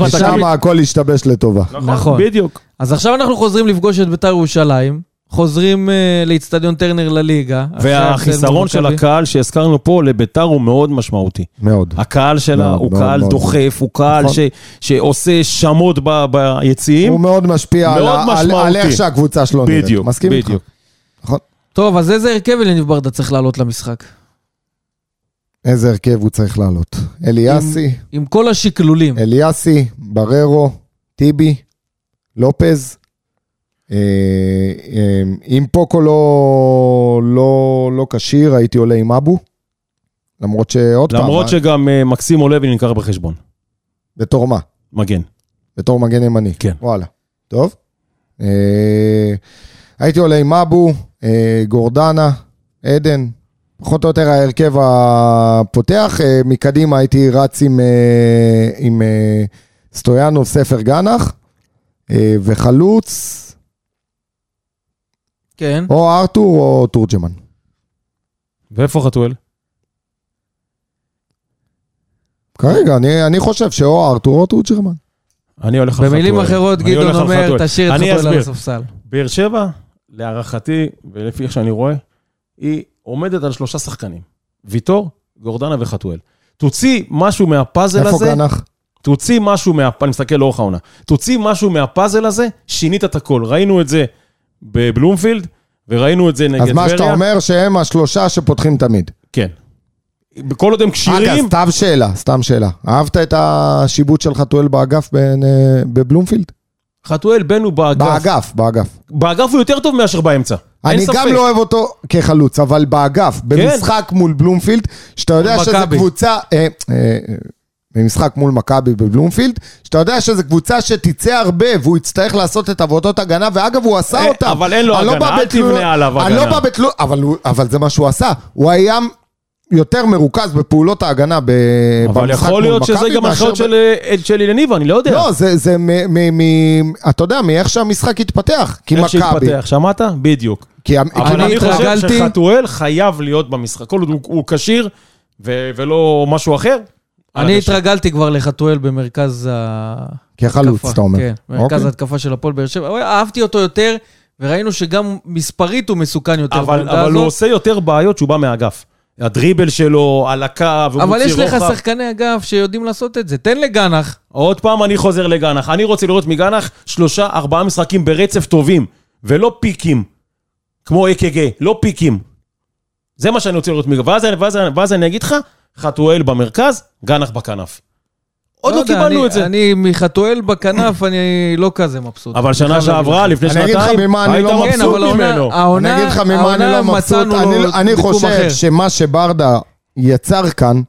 לטובה. משם הכל השתבש לטובה. נכון. בדיוק. אז עכשיו אנחנו חוזרים לפגוש את ביתר ירושלים, חוזרים אה, לאיצטדיון טרנר לליגה. והחיסרון של. הקהל שהזכרנו פה לביתר הוא מאוד משמעותי. מאוד. הקהל שלה מאוד, הוא מאוד, קהל מאוד. דוחף, הוא קהל נכון. ש- שעושה שמות ב- ביציעים. הוא מאוד משפיע על מאוד על- על משמעותי. איך שהקבוצה שלו נראית. בדיוק, מסכים איתך? בדיוק. נכון. טוב, אז איזה הרכב אליניב ברדה צריך לעלות למשחק? איזה הרכב הוא צריך לעלות? אליאסי, עם כל השקלולים. אליאסי, בררו, טיבי, לופז. אה, אה, אם פוקו לא- לא לא כשיר, הייתי עולה עם אבו. למרות שעוד פעם, למרות שגם אה, מקסים לוי נלקח בחשבון. בתור מה? מגן. בתור מגן ימני. כן. וואלה. טוב. הייתי עולה עם אבו, גורדנה, עדן, פחות או יותר ההרכב הפותח. מקדימה הייתי רץ עם, עם סטויאנו, ספר גנח, וחלוץ, כן. או ארתור או תורג'מן. ואיפה חתואל? כרגע, אני, אני חושב שאו ארתור או תורג'מן. אני הולך על חתואל. במילים אחרות, גדעון אומר. תשאיר את חתואל על. הספסל. באר שבע, להערכתי, ולפי איך שאני רואה, היא עומדת על שלושה שחקנים. ויטור, גורדנה וחתואל. תוציא משהו מהפאזל איפה הזה, גנח? תוציא משהו מה... אני מסתכל לאורך העונה. תוציא משהו מהפאזל הזה, שינית את הכל. ראינו את זה בבלומפילד, וראינו את זה נגד אז טבריה. מה שאתה אומר שהם השלושה שפותחים תמיד. כן. כל עוד הם אגב, כשירים, סתם שאלה, סתם שאלה. אהבת את השיבוט של חתואל באגף בין, אה, בבלומפילד? חתואל בן הוא באגף. באגף, באגף. באגף הוא יותר טוב מאשר באמצע. אני ספק. גם לא אוהב אותו כחלוץ, אבל באגף, במשחק מול בלומפילד, שאתה יודע שזו. קבוצה... אה, אה, אה, במשחק מול מכבי בבלומפילד, שאתה יודע שזו קבוצה שתצא הרבה והוא יצטרך לעשות את עבודות הגנה, ואגב, הוא עשה אה, אותם. אבל אין לו לא הגנה, בא אל תבנה עליו אני לא הגנה. בא בתלונות, אבל, הוא- אבל זה מה שהוא עשה. הוא היה יותר מרוכז בפעולות ההגנה ב- אבל יכול להיות שזה גם מאשר הנחיות ב- של אה, של אילניבה, אני לא יודע. לא, זה, זה מ, מ, מ, אתה יודע, מאיך שהמשחק התפתח. כי איך שהתפתח, שמעת? בדיוק. כי, אבל כי אני חושב התרגלתי- שחתואל חייב להיות במשחק. כל עוד הוא- הוא כשיר ו- ולא משהו אחר. אני. התרגלתי כבר לחתואל במרכז ה... כחלוץ. אתה אומר. כן, מרכז אוקיי. ההתקפה של הפועל באר שבע. אהבתי אותו יותר וראינו שגם מספרית הוא מסוכן יותר אבל, הוא. עושה יותר בעיות שהוא בא מהאגף. הדריבל שלו על הקו, והוא אבל יש לך. שחקני אגף שיודעים לעשות את זה. תן לגנח. עוד פעם אני חוזר לגנח. אני רוצה לראות מגנח שלושה, ארבעה משחקים ברצף טובים, ולא פיקים, כמו אק"ג, לא פיקים. זה מה שאני רוצה לראות מגנח. ואז, ואז, ואז אני אגיד לך, חתואל במרכז, גנח בכנף. עוד לא, יודע, קיבלנו אני- את זה. אני מחתואל בכנף, אני לא כזה מבסוט. אבל שנה להגיד שעברה. לפני אני אגיד לך שנתיים, ממה אני היית לא כן, מבסוט העונה- ממנו. העונה, אני אגיד לך ממה אני לא מבסוט. אני, אני חושב אחר. שמה שברדה יצר כאן,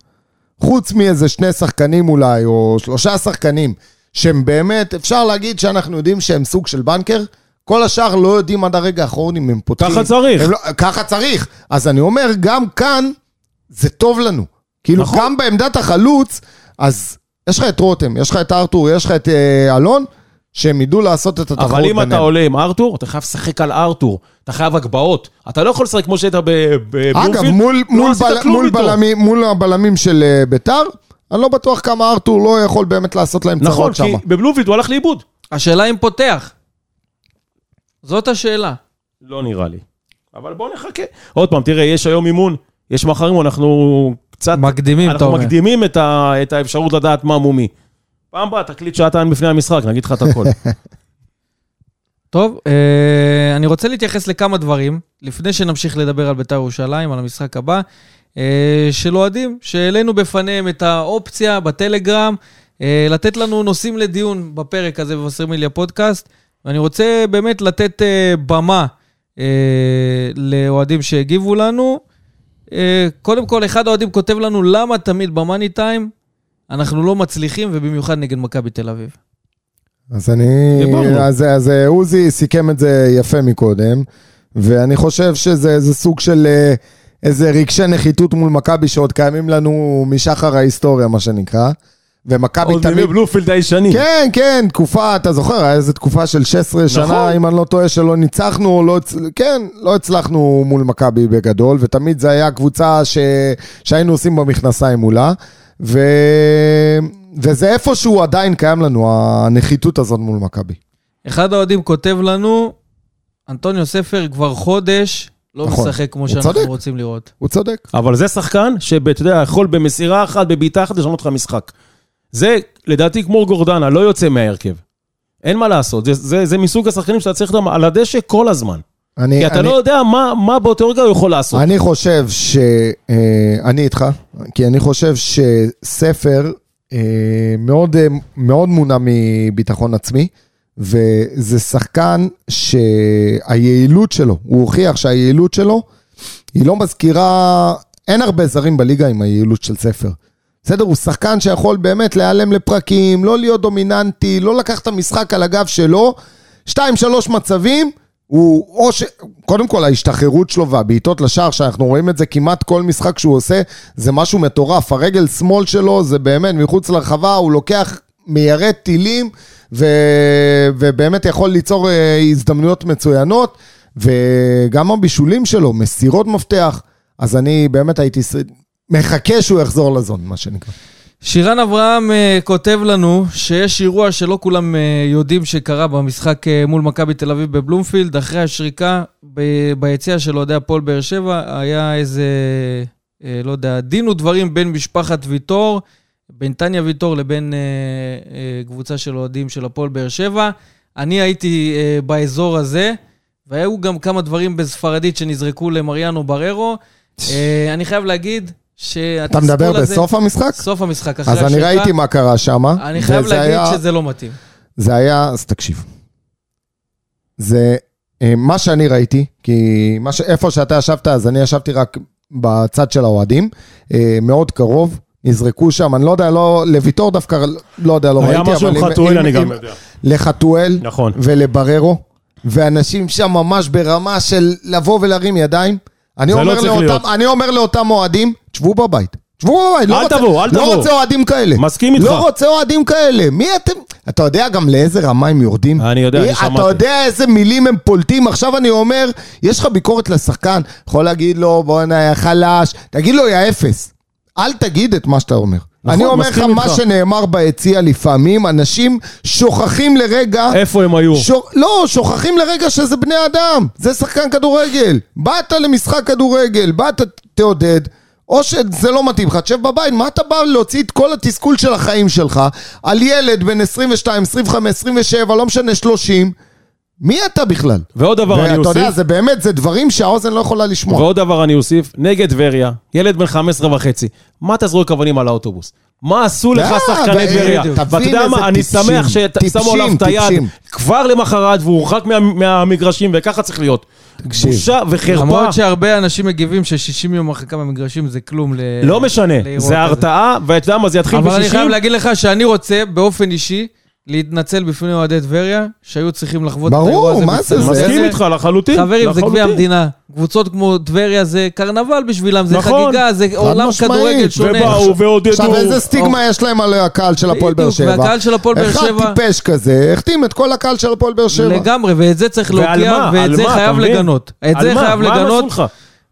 חוץ מאיזה שני שחקנים אולי, או שלושה שחקנים, שהם באמת, אפשר להגיד שאנחנו יודעים שהם סוג של בנקר, כל השאר לא יודעים עד הרגע האחרון אם הם פותחים. ככה צריך. הם לא, ככה צריך. אז אני אומר, גם כאן זה טוב לנו. כאילו, נכון. גם בעמדת החלוץ, אז יש לך את רותם, יש לך את ארתור, יש לך את אה, אלון, שהם ידעו לעשות את התחרות אבל אם ביניהם. אתה עולה עם ארתור, אתה חייב לשחק על ארתור. אתה חייב הגבהות. אתה לא יכול לשחק כמו שהיית בבלומפילד. אגב, מול, לא מול, בל, מול. בלמים, מול הבלמים של אה, ביתר, אני לא בטוח כמה ארתור לא יכול באמת לעשות להם נכון, צרות כי שם. בבלומפילד הוא הלך לאיבוד. השאלה אם פותח. זאת השאלה. לא נראה לי. אבל בוא נחכה. עוד פעם, תראה, יש היום אימון, יש מחר אימון, אנחנו קצת... מקדימים, אתה אנחנו אומר. מקדימים את, ה, את האפשרות לדעת מה מומי. פעם הבאה תקליט שעתיים לפני המשחק, נגיד לך את הכל. [LAUGHS] טוב, אה, אני רוצה להתייחס לכמה דברים, לפני שנמשיך לדבר על בית"ר ירושלים, על המשחק הבא, אה, של אוהדים, שהעלינו בפניהם את האופציה בטלגרם, אה, לתת לנו נושאים לדיון בפרק הזה בבשרמיליה פודקאסט, ואני רוצה באמת לתת במה לאוהדים שהגיבו לנו. אה, קודם כל, אחד האוהדים כותב לנו, למה תמיד במאני טיים אנחנו לא מצליחים, ובמיוחד נגד מכבי תל אביב. אז אני... אז, אז אה, עוזי סיכם את זה יפה מקודם, ואני חושב שזה איזה סוג של אה, איזה רגשי נחיתות מול מכבי שעוד קיימים לנו משחר ההיסטוריה, מה שנקרא. ומכבי עוד תמיד... מימי בלומפילד הישנים. כן, כן, תקופה, אתה זוכר, היה איזו תקופה של 16 נכון. שנה, אם אני לא טועה, שלא ניצחנו, לא, כן, לא הצלחנו מול מכבי בגדול, ותמיד זו הייתה קבוצה ש... שהיינו עושים במכנסיים מולה, ו... וזה איפשהו עדיין קיים לנו, הנחיתות הזאת מול מכבי. אחד האוהדים כותב לנו, אנטוניו ספר כבר חודש לא נכון. משחק כמו שאנחנו צודק. רוצים לראות. הוא צודק. אבל זה שחקן שאתה יודע, יכול במסירה אחת, בבעיטה אחת, לשנות לך משחק. זה, לדעתי, כמו גורדנה, לא יוצא מההרכב. אין מה לעשות, זה, זה, זה מסוג השחקנים שאתה צריך אותם על הדשא כל הזמן. אני, כי אתה אני, לא יודע מה, מה באותו רגע הוא יכול לעשות. אני חושב ש... אה, אני איתך, כי אני חושב שספר אה, מאוד, אה, מאוד מונע מביטחון עצמי, וזה שחקן שהיעילות שלו, הוא הוכיח שהיעילות שלו, היא לא מזכירה, אין הרבה זרים בליגה עם היעילות של ספר. בסדר, הוא שחקן שיכול באמת להיעלם לפרקים, לא להיות דומיננטי, לא לקחת את המשחק על הגב שלו, שתיים, שלוש מצבים, הוא או ש... קודם כל ההשתחררות שלו והבעיטות לשער, שאנחנו רואים את זה כמעט כל משחק שהוא עושה, זה משהו מטורף. הרגל שמאל שלו זה באמת מחוץ לרחבה, הוא לוקח, מיירט טילים, ו... ובאמת יכול ליצור אה, הזדמנויות מצוינות, וגם הבישולים שלו, מסירות מפתח. אז אני באמת הייתי מחכה שהוא יחזור לזון, מה שנקרא. שירן אברהם uh, כותב לנו שיש אירוע שלא כולם uh, יודעים שקרה במשחק uh, מול מכבי תל אביב בבלומפילד, אחרי השריקה ב- ביציע של אוהדי הפועל באר שבע, היה איזה, uh, לא יודע, דין ודברים בין משפחת ויטור, בין טניה ויטור לבין uh, uh, קבוצה של אוהדים של הפועל באר שבע. אני הייתי uh, באזור הזה, והיו גם כמה דברים בספרדית שנזרקו למריאנו בררו. Uh, [LAUGHS] אני חייב להגיד אתה מדבר הזה- בסוף המשחק? סוף המשחק, אחרי אז אני. ראיתי מה קרה שם. אני חייב להגיד שזה לא מתאים. זה היה, אז תקשיב. זה אה, מה שאני ראיתי, כי מה ש... איפה שאתה ישבת, אז אני ישבתי רק בצד של האוהדים, אה, מאוד קרוב, נזרקו שם, אני לא יודע, לא, לויטור דווקא, לא יודע, לא היה ראיתי, משהו עם חתואל, אני גם יודע. לחתואל נכון. ולבררו, ואנשים שם ממש ברמה של לבוא ולהרים ידיים. אני לא אומר, צריך לאותם. אני אומר לאותם אוהדים, תשבו בבית. תשבו בבית, לא אל רוצה, תבואו, אל לא תבואו. רוצה אוהדים כאלה. מסכים איתך. לא רוצה אוהדים כאלה. מי אתם? אתה יודע גם לאיזה רמה הם יורדים? אני יודע, אני מי- שמעתי. אתה יודע איזה מילים הם פולטים? עכשיו אני אומר, יש לך ביקורת לשחקן, יכול להגיד לו, בוא'נה, יא חלש, תגיד לו, יא אפס. אל תגיד את מה שאתה אומר. אני אומר לך, מה. שנאמר ביציע לפעמים, אנשים שוכחים לרגע... איפה הם היו? לא, שוכחים לרגע שזה בני אדם, זה שחקן כדורגל. באת למשחק כדורגל, באת, תעודד, או שזה לא מתאים לך, תשב בבית, מה אתה בא להוציא את כל התסכול של החיים שלך על ילד בן 22, 25, 27, לא משנה, 30? מי אתה בכלל? ועוד דבר אני ואתה יודע, אוסיף, זה באמת, זה דברים שהאוזן לא יכולה לשמוע. ועוד דבר אני אוסיף, נגד טבריה, ילד בן 15 וחצי, מה אתה זרוק אבנים על האוטובוס? מה עשו לך אה, שחקני ו- טבריה? ואתה יודע איזה מה, אני טיפשים, שמח ששמו עליו את היד טיפשים. כבר למחרת והוא הורחק מה- מהמגרשים, וככה צריך להיות. תקשיב. בושה וחרפה. למרות שהרבה אנשים מגיבים ש-60 יום הרחקה במגרשים זה כלום ל... לא משנה, לאירוע זה כזה. הרתעה, ואתה יודע מה, זה יתחיל אבל אני חייב ב-60, להגיד לך שאני רוצה, באופן אישי, להתנצל בפני אוהדי טבריה, שהיו צריכים לחוות ברור, את האירוע הזה. מה זה, מסכים איתך לחלוטין. חברים, זה גביע לחלוטין. המדינה. קבוצות כמו טבריה זה קרנבל בשבילם, זה נכון. חגיגה, זה עולם משמעית. כדורגל שונה. ובאו ועודדו. עכשיו, איזה סטיגמה יש להם על הקהל של הפועל באר בדיוק, שבע? והקהל של הפועל באר שבע- אחד טיפש כזה, החתים את כל הקהל של הפועל באר שבע. לגמרי, ואת זה צריך להוקיע? ואת זה? חייב? לגנות. את זה? חייב מה הם עשו לגנות, לך?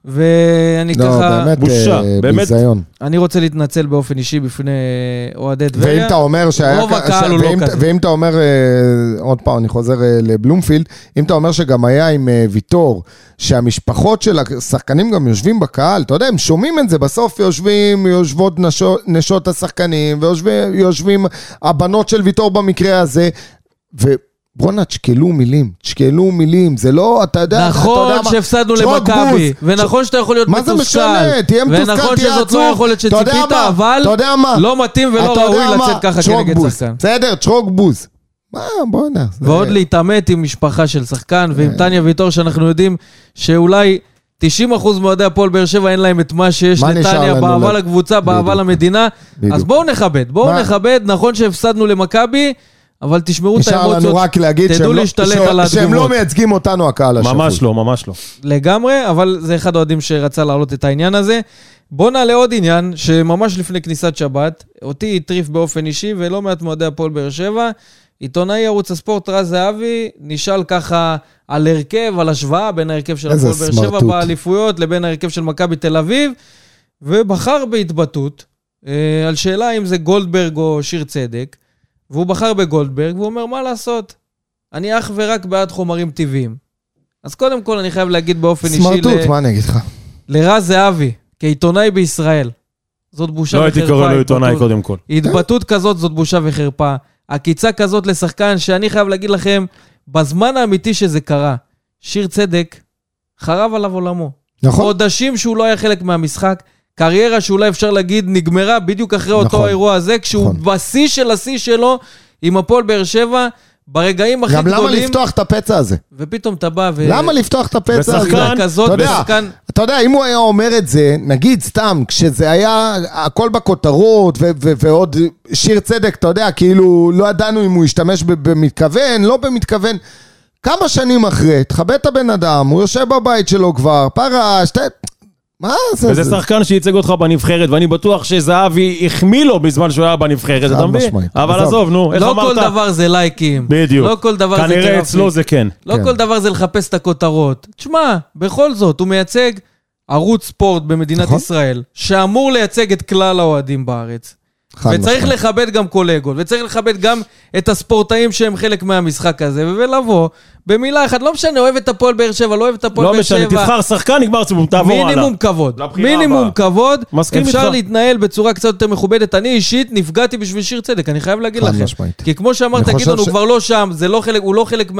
ואני לא, ככה... באמת, בושה, אה, באמת. ביזיון. אני רוצה להתנצל באופן אישי בפני אוהדי טבריה. ואם אתה אומר שהיה... רוב הקהל הוא לא ואם- כזה. ואם אתה אומר, אה, עוד פעם, אני חוזר אה, לבלומפילד, אם אתה אומר שגם היה עם אה, ויטור, שהמשפחות של השחקנים גם יושבים בקהל, אתה יודע, הם שומעים את זה, בסוף יושבים, יושבות נשות, נשות השחקנים, ויושבים הבנות של ויטור במקרה הזה, ובואנה, תשקלו מילים, תשקלו מילים, זה לא, אתה יודע, אתה נכון יודע מה- שהפסדנו למכבי. ונכון שאתה יכול להיות מה זה מתוסכל, משנה? תהיה מתוסכל, ונכון תהיה שזאת לא עצוב. יכולת אתה יודע שציפית? אבל אתה יודע? לא מתאים ולא אתה יודע ראוי? לצאת ככה כנגד. שחקן. בסדר, תשרוק בוז. מה, בואנה. ועוד להתעמת עם משפחה של שחקן, ועם כן. טניה ויטור, שאנחנו יודעים שאולי 90% מאוהדי הפועל באר שבע אין להם את מה שיש לטניה, באהבה לקבוצה, באהבה. למדינה. אז בואו נכבד, בואו? נכבד, נכון שהפסדנו למכבי, אבל תשמרו את נשאר לנו האמוציות, רק להגיד תדעו שהם לא- להשתלט ש- על שהם לא. מייצגים אותנו, הקהל השפוי. ממש לא, ממש לא. לגמרי, אבל זה אחד האוהדים שרצה להעלות את העניין הזה. בואו נעלה עוד עניין, שממש לפני כניסת שבת, אותי הטריף באופן אישי, ולא מעט מועדי הפועל באר שבע. עיתונאי ערוץ הספורט רז זהבי נשאל ככה על הרכב, על השוואה בין ההרכב של הפועל באר שבע. באליפויות לבין ההרכב של מכבי תל אביב, ובחר בהתבטאות אה, על שאלה אם זה גולדברג או שיר צדק, והוא בחר בגולדברג, והוא אומר, מה לעשות? אני אך ורק בעד חומרים טבעיים. אז קודם כל אני חייב להגיד באופן אישי סמרטוט, ל- מה אני אגיד לך? לרז זהבי, כעיתונאי בישראל. זאת בושה לא וחרפה. הייתי קורא לו עיתונאי קודם כל. התבטאות כזאת זאת בושה וחרפה. עקיצה כזאת לשחקן, שאני חייב להגיד לכם, בזמן האמיתי שזה קרה, שיר צדק חרב עליו עולמו. נכון? חודשים שהוא לא היה חלק מהמשחק, קריירה שאולי אפשר להגיד נגמרה בדיוק אחרי אותו נכון. האירוע הזה, כשהוא נכון. בשיא של השיא שלו עם הפועל באר שבע, ברגעים הכי גם למה גדולים, לפתוח את הפצע הזה? ופתאום אתה בא ו... למה לפתוח את הפצע הזה? ושחקן- כזאת, ושחקן... אתה יודע, אם הוא היה אומר את זה, נגיד סתם, כשזה היה הכל בכותרות, ו- ו- ועוד שיר צדק, אתה יודע, כאילו, לא ידענו אם הוא ישתמש ב- במתכוון, לא במתכוון. כמה שנים אחרי, תכבד את הבן אדם, הוא יושב בבית שלו כבר, פרש, ת... מה זה? וזה זה- שחקן שייצג אותך בנבחרת, ואני בטוח שזהבי החמיא לו בזמן שהוא היה בנבחרת, אתה מבין? אבל עזוב. נו, איך לא אמרת? כל דבר זה לייקים. בדיוק. לא כל דבר זה כנראה traffic. אצלו זה כן. לא כן. כל דבר זה לחפש את הכותרות. תשמע, בכל זאת, הוא מייצג ערוץ ספורט במדינת נכון. ישראל, שאמור לייצג את כלל האוהדים בארץ. וצריך משמעית. לכבד גם קולגות, וצריך לכבד גם את הספורטאים שהם חלק מהמשחק הזה, ולבוא במילה אחת, לא משנה, אוהב את הפועל באר שבע, לא אוהב את הפועל לא באר משנה, שבע. תבחר שחקן, נגמר סיבוב, תעבור הלאה. מינימום כבוד. לבחירה מינימום הבאה. כבוד. מסכים אפשר איתך. להתנהל בצורה קצת יותר מכובדת. אני אישית נפגעתי בשביל שיר צדק, אני חייב להגיד לכם. משמעית. כי כמו שאמרת, גדעון, הוא ש- כבר לא שם, זה לא חלק, הוא לא חלק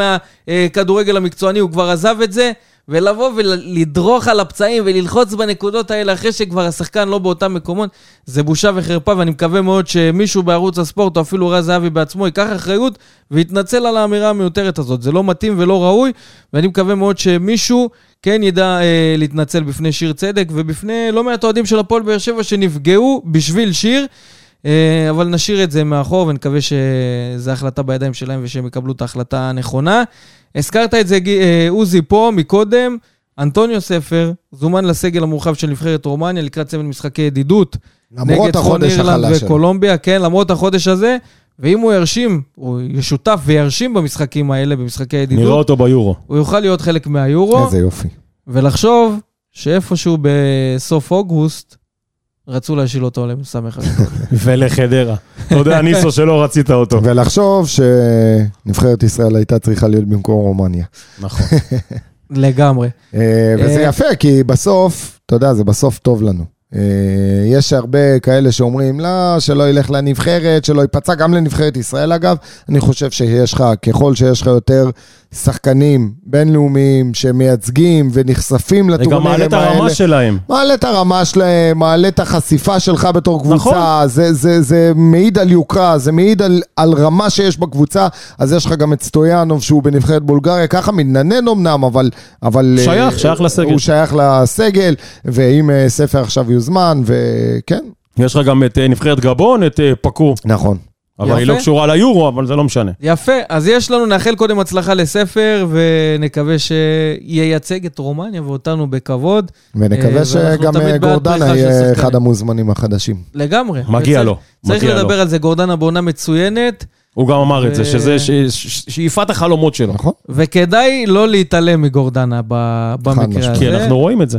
מהכדורגל המקצועני, הוא כבר עזב את זה. ולבוא ולדרוך על הפצעים וללחוץ בנקודות האלה אחרי שכבר השחקן לא באותם מקומות, זה בושה וחרפה, ואני מקווה מאוד שמישהו בערוץ הספורט, או אפילו רז זהבי בעצמו, ייקח אחריות ויתנצל על האמירה המיותרת הזאת. זה לא מתאים ולא ראוי, ואני מקווה מאוד שמישהו כן ידע אה, להתנצל בפני שיר צדק, ובפני לא מעט אוהדים של הפועל באר שבע שנפגעו בשביל שיר. אה, אבל נשאיר את זה מאחור ונקווה שזו החלטה בידיים שלהם ושהם יקבלו את ההחלטה הנכונה. הזכרת את זה, אה, עוזי, פה מקודם. אנטוניו ספר זומן לסגל המורחב של נבחרת רומניה לקראת צמד משחקי ידידות. למרות נגד החודש אירלנד החלש שלו. וקולומביה, כן, למרות החודש הזה. ואם הוא ירשים, הוא ישותף וירשים במשחקים האלה, במשחקי נראה הידידות, אותו ביורו. הוא יוכל להיות חלק מהיורו. איזה יופי. ולחשוב שאיפשהו בסוף אוגוסט, רצו להשיל אותו לסמך. [LAUGHS] ולחדרה. אתה יודע, [LAUGHS] ניסו, שלא רצית אותו. ולחשוב שנבחרת ישראל הייתה צריכה להיות במקום רומניה. נכון. [LAUGHS] לגמרי. אה, וזה אה, יפה, כי בסוף, אתה יודע, זה בסוף טוב לנו. אה, יש הרבה כאלה שאומרים, לא, שלא ילך לנבחרת, שלא ייפצע, גם לנבחרת ישראל אגב. אני חושב שיש לך, ככל שיש לך יותר שחקנים בינלאומיים שמייצגים ונחשפים זה גם לטורנירים האלה. מעלה את הרמה שלהם. מעלה את הרמה שלהם, מעלה את החשיפה שלך בתור קבוצה, נכון. זה, זה, זה מעיד על יוקרה, זה מעיד על, על רמה שיש בקבוצה, אז יש לך גם את סטויאנוב שהוא בנבחרת בולגריה, ככה מתננן אמנם, אבל... אבל שייך, אה, שייך לסגל. הוא שייך לסגל, ואם אה, ספר עכשיו יוזמן, וכן, יש לך גם את אה, נבחרת גבון, את אה, פקו. נכון. אבל היא לא יפה. קשורה ליורו, אבל זה לא משנה. יפה, אז יש לנו, נאחל קודם הצלחה לספר, ונקווה שייצג את רומניה ואותנו בכבוד. ונקווה שגם אה, בעד גורדנה יהיה. אחד המוזמנים החדשים. לגמרי. מגיע לו, צריך מגיע לו. לדבר על זה, גורדנה בעונה מצוינת, הוא גם אמר את זה, ו- שזה ש- ש- שאיפת החלומות שלו. נכון? וכדאי לא להתעלם מגורדנה ב- במקרה. הזה. כי אנחנו רואים את זה.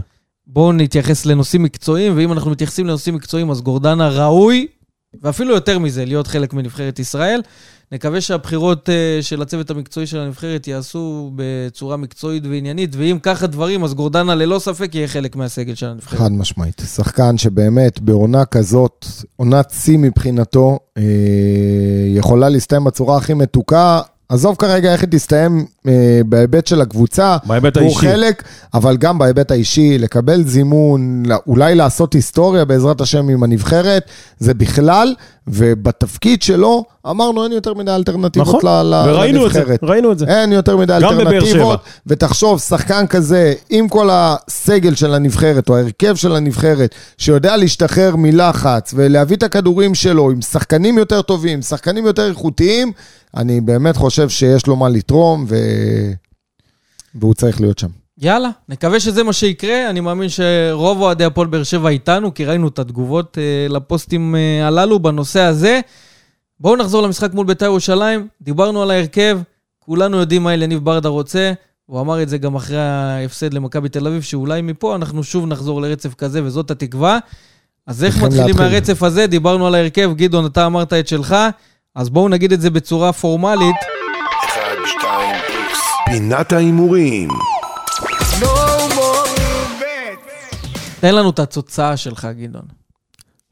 בואו נתייחס לנושאים מקצועיים, ואם אנחנו מתייחסים לנושאים מקצועיים, אז גורדנה ראוי, ואפילו יותר מזה, להיות חלק מנבחרת ישראל. נקווה שהבחירות אה, של הצוות המקצועי של הנבחרת ייעשו בצורה מקצועית ועניינית, ואם ככה דברים, אז גורדנה ללא ספק יהיה חלק מהסגל של הנבחרת. חד משמעית. שחקן שבאמת בעונה כזאת, עונת שיא מבחינתו, אה, יכולה להסתיים בצורה הכי מתוקה. עזוב כרגע איך היא תסתיים אה, בהיבט של הקבוצה. בהיבט הוא האישי. חלק, אבל גם בהיבט האישי, לקבל זימון, לא- אולי לעשות היסטוריה בעזרת השם עם הנבחרת, זה בכלל, ובתפקיד שלו, אמרנו אין יותר מדי אלטרנטיבות נכון, ל- ל- וראינו את זה. ראינו את זה. אין יותר מדי גם אלטרנטיבות, ותחשוב, שחקן כזה, עם כל הסגל של הנבחרת, או ההרכב של הנבחרת, שיודע להשתחרר מלחץ ולהביא את הכדורים שלו עם שחקנים יותר טובים, שחקנים יותר איכותיים, אני באמת חושב שיש לו מה לתרום, ו... והוא צריך להיות שם. יאללה, נקווה שזה מה שיקרה. אני מאמין שרוב אוהדי הפועל באר שבע איתנו, כי ראינו את התגובות אה, לפוסטים אה, הללו בנושא הזה. בואו נחזור למשחק מול בית"ר ירושלים. דיברנו על ההרכב, כולנו יודעים מה אליניב ברדה רוצה. הוא אמר את זה גם אחרי ההפסד למכבי תל אביב, שאולי מפה אנחנו שוב נחזור לרצף כזה, וזאת התקווה. אז איך מתחילים להתחיל. מהרצף הזה? דיברנו על ההרכב, גדעון, אתה אמרת את שלך, אז בואו נגיד את זה בצורה פורמלית. 1, 2, איקס. פינת ההימורים. תן לנו את התוצאה שלך, גדעון.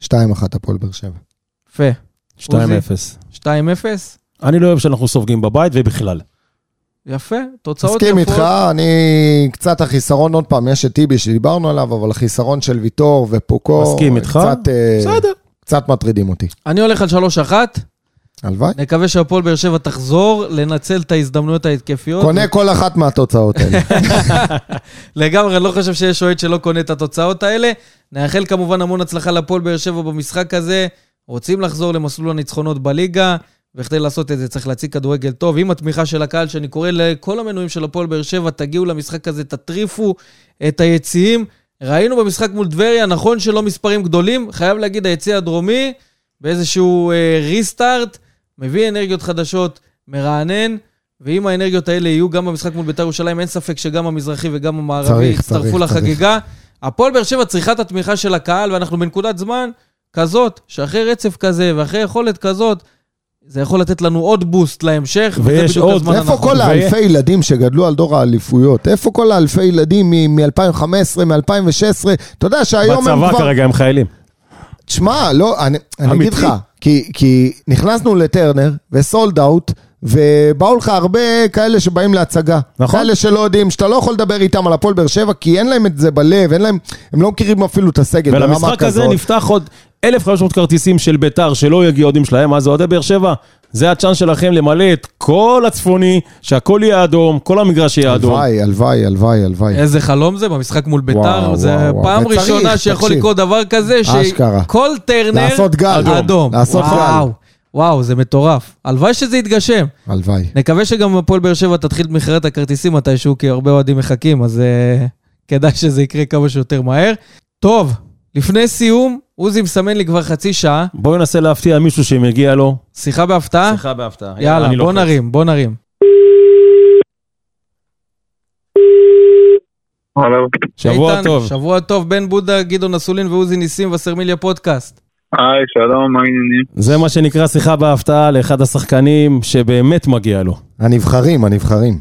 2-1 הפועל באר שבע. יפה. 2-0. 2-0? אני לא אוהב שאנחנו סופגים בבית ובכלל. יפה, תוצאות מסכים יפות. איתך, אני קצת החיסרון, עוד פעם, יש את טיבי שדיברנו עליו, אבל החיסרון של ויטור ופוקו, מסכים איתך. קצת, אה, בסדר. קצת מטרידים אותי. אני הולך על 3-1, הלוואי. נקווה שהפועל באר שבע תחזור, לנצל את ההזדמנויות ההתקפיות. קונה כל אחת מהתוצאות האלה. [LAUGHS] לגמרי, לא חושב שיש אוהד שלא קונה את התוצאות האלה. נאחל כמובן המון הצלחה לפועל באר שבע במשחק הזה. רוצים לחזור למסלול הניצחונות בליגה, וכדי לעשות את זה צריך להציג כדורגל טוב. עם התמיכה של הקהל, שאני קורא לכל המנויים של הפועל באר שבע, תגיעו למשחק הזה, תטריפו את היציעים. ראינו במשחק מול טבריה, נכון שלא מספרים גדולים, חייב להגיד, היציע הדרומי, באיזשהו אה, ריסטארט, מביא אנרגיות חדשות, מרענן, ואם האנרגיות האלה יהיו גם במשחק מול בית"ר ירושלים, אין ספק שגם המזרחי וגם המערבי יצטרפו לחגיגה. הפועל באר שבע צריכה את התמיכה של הקהל, ואנחנו בנקודת זמן כזאת, שאחרי רצף כזה ואחרי יכולת כזאת, זה יכול לתת לנו עוד בוסט להמשך, וזה ויש בדיוק עוד. הזמן איפה הנכון. כל ו- האלפי ילדים שגדלו על דור האליפויות? איפה כל האלפי ילדים מ-2015, מ-2016? אתה יודע שהיום הם בצבא כבר... כרגע הם חיילים. תשמע, לא, אני, אני. אגיד לך, כי, כי נכנסנו לטרנר וסולד אאוט, ובאו לך הרבה כאלה שבאים להצגה. נכון. כאלה שלא יודעים, שאתה לא יכול לדבר איתם על הפועל באר שבע, כי אין להם את זה בלב, אין להם, הם לא מכירים אפילו את הסגל ברמה כזאת. ולמשחק הזה נפתח עוד 1,500 כרטיסים של ביתר שלא יגיעו אוהדים שלהם, אז אוהדי באר שבע, זה הצ'אנס שלכם למלא את כל הצפוני, שהכל יהיה אדום, כל המגרש יהיה אדום. הלוואי, הלוואי, הלוואי, הלוואי. איזה חלום זה במשחק מול ביתר, זה וואו. פעם וצריך, ראשונה שיכול תקשיב. לקרות דבר כזה. שכל טרנר לעשות גל. אדום. אדום. לעשות גל. וואו, וואו, זה מטורף. הלוואי שזה יתגשם. הלוואי. נקווה שגם הפועל באר שבע תתחיל את מכירת הכרטיסים מתישהו, כי הרבה אוהדים מחכים, אז uh, כדאי שזה יקרה כמה שיותר מהר. טוב, לפני סיום, עוזי מסמן לי כבר חצי שעה, בואו ננסה להפתיע מישהו שמגיע לו. שיחה בהפתעה. שיחה בהפתעה. יאללה, בוא. נרים, בוא נרים. הלו. שבוע איתן, טוב. שבוע טוב, בן בודה, גדעון אסולין ועוזי ניסים וסרמיליה פודקאסט. היי, שלום, מה העניינים? זה מה שנקרא שיחה בהפתעה לאחד השחקנים שבאמת מגיע לו. הנבחרים, הנבחרים.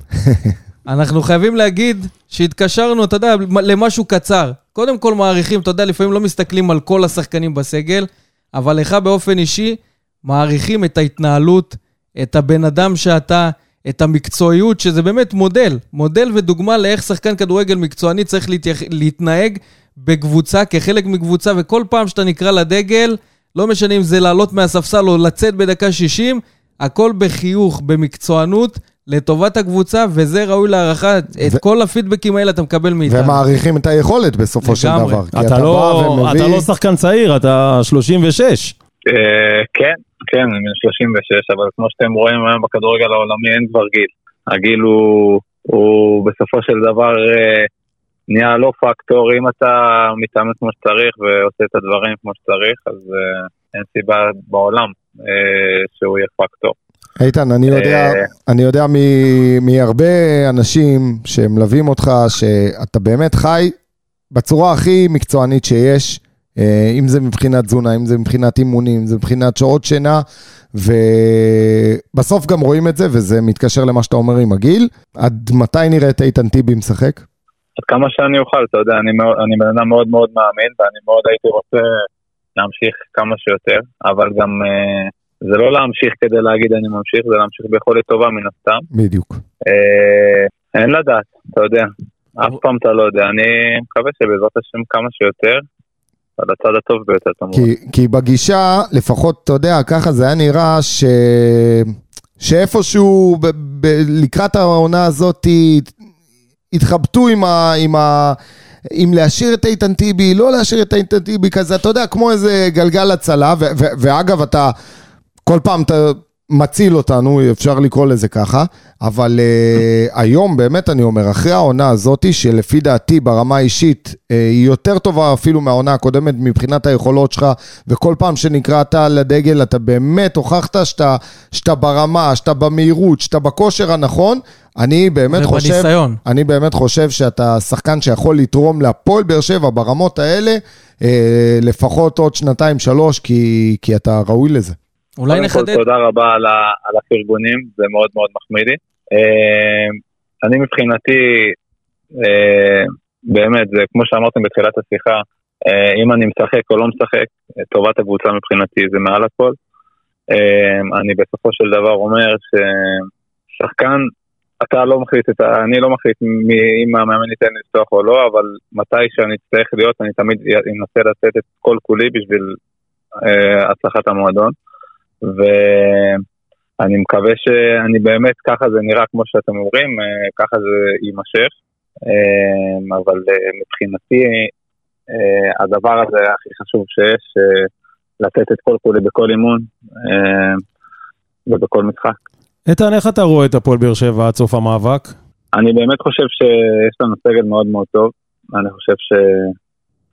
אנחנו חייבים להגיד שהתקשרנו, אתה יודע, למשהו קצר. קודם כל מעריכים, אתה יודע, לפעמים לא מסתכלים על כל השחקנים בסגל, אבל לך באופן אישי, מעריכים את ההתנהלות, את הבן אדם שאתה, את המקצועיות, שזה באמת מודל. מודל ודוגמה לאיך שחקן כדורגל מקצועני צריך להתייח... להתנהג בקבוצה, כחלק מקבוצה, וכל פעם שאתה נקרא לדגל, לא משנה אם זה לעלות מהספסל או לצאת בדקה 60, הכל בחיוך, במקצוענות, לטובת הקבוצה, וזה ראוי להערכה. את ו- כל הפידבקים האלה אתה מקבל מאיתנו. ומעריכים את היכולת בסופו של לגמרי. דבר. כי אתה בא לא, ומביא- אתה לא שחקן צעיר, אתה 36. אה, כן, כן, אני בן 36, אבל כמו שאתם רואים היום בכדורגל העולמי אין כבר גיל. הגיל הוא, הוא בסופו של דבר אה, נהיה לא פקטור, אם אתה מתאמץ כמו שצריך ועושה את הדברים כמו שצריך, אז אה, אין סיבה בעולם אה, שהוא יהיה פקטור. איתן, אני יודע, אה, אני יודע מ- מהרבה אנשים שמלווים אותך, שאתה באמת חי בצורה הכי מקצוענית שיש, אה, אם זה מבחינת תזונה, אם זה מבחינת אימונים, אם זה מבחינת שעות שינה, ובסוף גם רואים את זה, וזה מתקשר למה שאתה אומר עם הגיל. עד מתי נראה את איתן טיבי משחק? עד כמה שאני אוכל, אתה יודע, אני, אני בן אדם מאוד מאוד מאמין, ואני מאוד הייתי רוצה להמשיך כמה שיותר, אבל גם אה, זה לא להמשיך כדי להגיד אני ממשיך, זה להמשיך ביכולת טובה מן הסתם. בדיוק. אה, אין לדעת, אתה יודע, אף פעם אתה לא יודע, אני מקווה שבעזרת השם כמה שיותר, על הצד הטוב ביותר, כמובן. כי, כי בגישה, לפחות, אתה יודע, ככה זה היה נראה ש... שאיפשהו ב... ב... לקראת העונה הזאת התחבטו עם ה... עם ה... אם להשאיר את איתן טיבי, לא להשאיר את איתן טיבי כזה, אתה יודע, כמו איזה גלגל הצלה, ו- ו- ואגב, אתה כל פעם אתה מציל אותנו, אפשר לקרוא לזה ככה, אבל uh, היום באמת אני אומר, אחרי העונה הזאת, שלפי דעתי ברמה האישית uh, היא יותר טובה אפילו מהעונה הקודמת מבחינת היכולות שלך, וכל פעם שנקראת לדגל אתה באמת הוכחת שאתה, שאתה ברמה, שאתה במהירות, שאתה בכושר הנכון, אני באמת חושב, ובניסיון. אני באמת חושב שאתה שחקן שיכול לתרום להפועל באר שבע ברמות האלה, אה, לפחות עוד שנתיים שלוש, כי, כי אתה ראוי לזה. אולי קודם כל, נחדד. תודה רבה על, ה, על הפרגונים, זה מאוד מאוד מחמיא לי. אה, אני מבחינתי, אה, באמת, זה כמו שאמרתם בתחילת השיחה, אה, אם אני משחק או לא משחק, טובת הקבוצה מבחינתי זה מעל הכל. אה, אני בסופו של דבר אומר ששחקן, אתה לא מחליט את ה... אני לא מחליט מי- אם המאמן ייתן לי לפתוח או לא, אבל מתי שאני אצטרך להיות, אני תמיד אנסה לתת את כל כולי בשביל אה, הצלחת המועדון. ואני מקווה שאני באמת, ככה זה נראה כמו שאתם אומרים, אה, ככה זה יימשך. אה, אבל אה, מבחינתי, הדבר הזה הכי חשוב שיש, לתת את כל כולי בכל אימון ובכל משחק. איתן, איך אתה רואה את הפועל באר שבע עד סוף המאבק? אני באמת חושב שיש לנו סגל מאוד מאוד טוב. אני חושב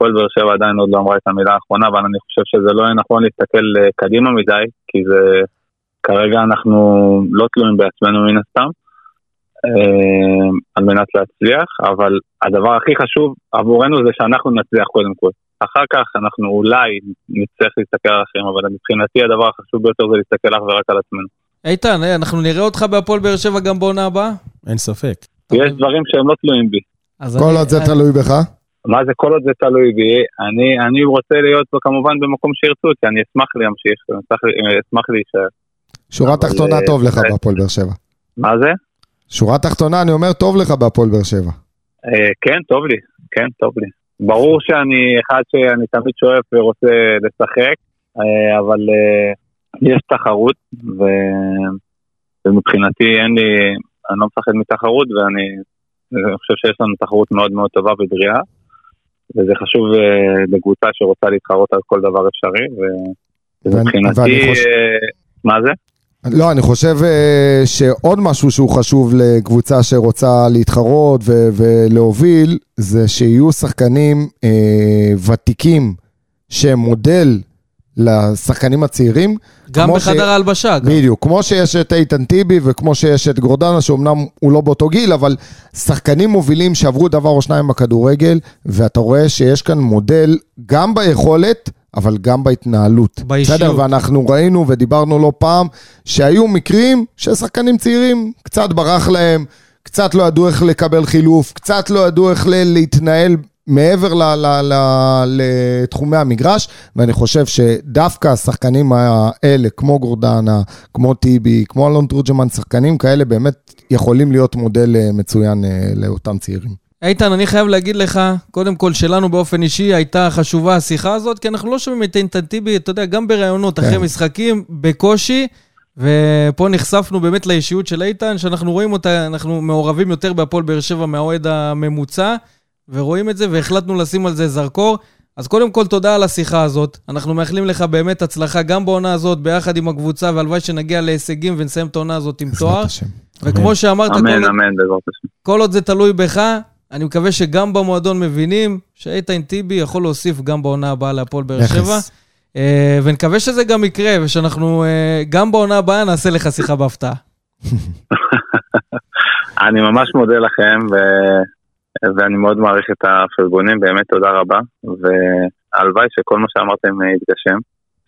שפועל באר שבע עדיין עוד לא אמרה את המילה האחרונה, אבל אני חושב שזה לא יהיה נכון להסתכל אה, קדימה מדי, כי זה... כרגע אנחנו לא תלויים בעצמנו מן הסתם, אה, על מנת להצליח, אבל הדבר הכי חשוב עבורנו זה שאנחנו נצליח קודם כל. אחר כך אנחנו אולי נצטרך להסתכל על אחרים, אבל מבחינתי הדבר החשוב ביותר זה להסתכל אך ורק על עצמנו. איתן, אה, אנחנו נראה אותך בהפועל באר שבע גם בעונה הבאה? אין ספק. יש דברים שהם לא תלויים בי. כל עוד זה תלוי בך. מה זה כל עוד זה תלוי בי, אני, אני רוצה להיות פה כמובן במקום שירצו אותי, אני אשמח להמשיך, אני אשמח, אשמח להישאר. שורה תחתונה אה, טוב לך באמת. בהפועל באר שבע. מה זה? שורה תחתונה, אני אומר, טוב לך בהפועל באר שבע. אה, כן, טוב לי, כן, טוב לי. ברור שאני אחד שאני תמיד שואף ורוצה לשחק, אה, אבל אה, יש תחרות, ו... ומבחינתי אין לי, אני לא מפחד מתחרות, ואני אני חושב שיש לנו תחרות מאוד מאוד טובה ובריאה, וזה חשוב אה, לקבוצה שרוצה להתחרות על כל דבר אפשרי, ומבחינתי, חושב- אה, מה זה? לא, אני חושב אה, שעוד משהו שהוא חשוב לקבוצה שרוצה להתחרות ו- ולהוביל, זה שיהיו שחקנים אה, ותיקים שהם מודל לשחקנים הצעירים. גם בחדר ההלבשה, גם. בדיוק, כמו שיש את איתן טיבי וכמו שיש את גורדנה, שאומנם הוא לא באותו גיל, אבל שחקנים מובילים שעברו דבר או שניים בכדורגל, ואתה רואה שיש כאן מודל גם ביכולת, אבל גם בהתנהלות. באישיות. בסדר, ואנחנו ראינו ודיברנו לא פעם, שהיו מקרים ששחקנים צעירים, קצת ברח להם, קצת לא ידעו איך לקבל חילוף, קצת לא ידעו איך להתנהל מעבר ל- ל- ל- לתחומי המגרש, ואני חושב שדווקא השחקנים האלה, כמו גורדנה, כמו טיבי, כמו אלון תורג'מן, שחקנים כאלה באמת יכולים להיות מודל אה, מצוין אה, לאותם צעירים. איתן, אני חייב להגיד לך, קודם כל, שלנו באופן אישי הייתה חשובה השיחה הזאת, כי אנחנו לא שומעים את איתן טיבי, אתה יודע, גם בראיונות אחרי כן. משחקים, בקושי, ופה נחשפנו באמת לאישיות של איתן, שאנחנו רואים אותה, אנחנו מעורבים יותר בהפועל באר שבע מהאוהד הממוצע, ורואים את זה, והחלטנו לשים על זה זרקור. אז קודם כל, תודה על השיחה הזאת. אנחנו מאחלים לך באמת הצלחה גם בעונה הזאת, ביחד עם הקבוצה, והלוואי שנגיע להישגים ונסיים את העונה הזאת עם תואר. וכמו שאמרת, כל אמן, אמן, בעזרת השם. כל עוד זה תלוי בך, אני מקווה שגם במועדון מבינים שאיתן טיבי יכול להוסיף גם בעונה הבאה להפועל באר. שבע. אה, ונקווה שזה גם יקרה, ושאנחנו אה, גם בעונה הבאה נעשה לך שיחה בהפתעה. [LAUGHS] אני ממש מודה לכם, ו... ואני מאוד מעריך את הפרגונים, באמת תודה רבה, והלוואי שכל מה שאמרתם אה, יתגשם.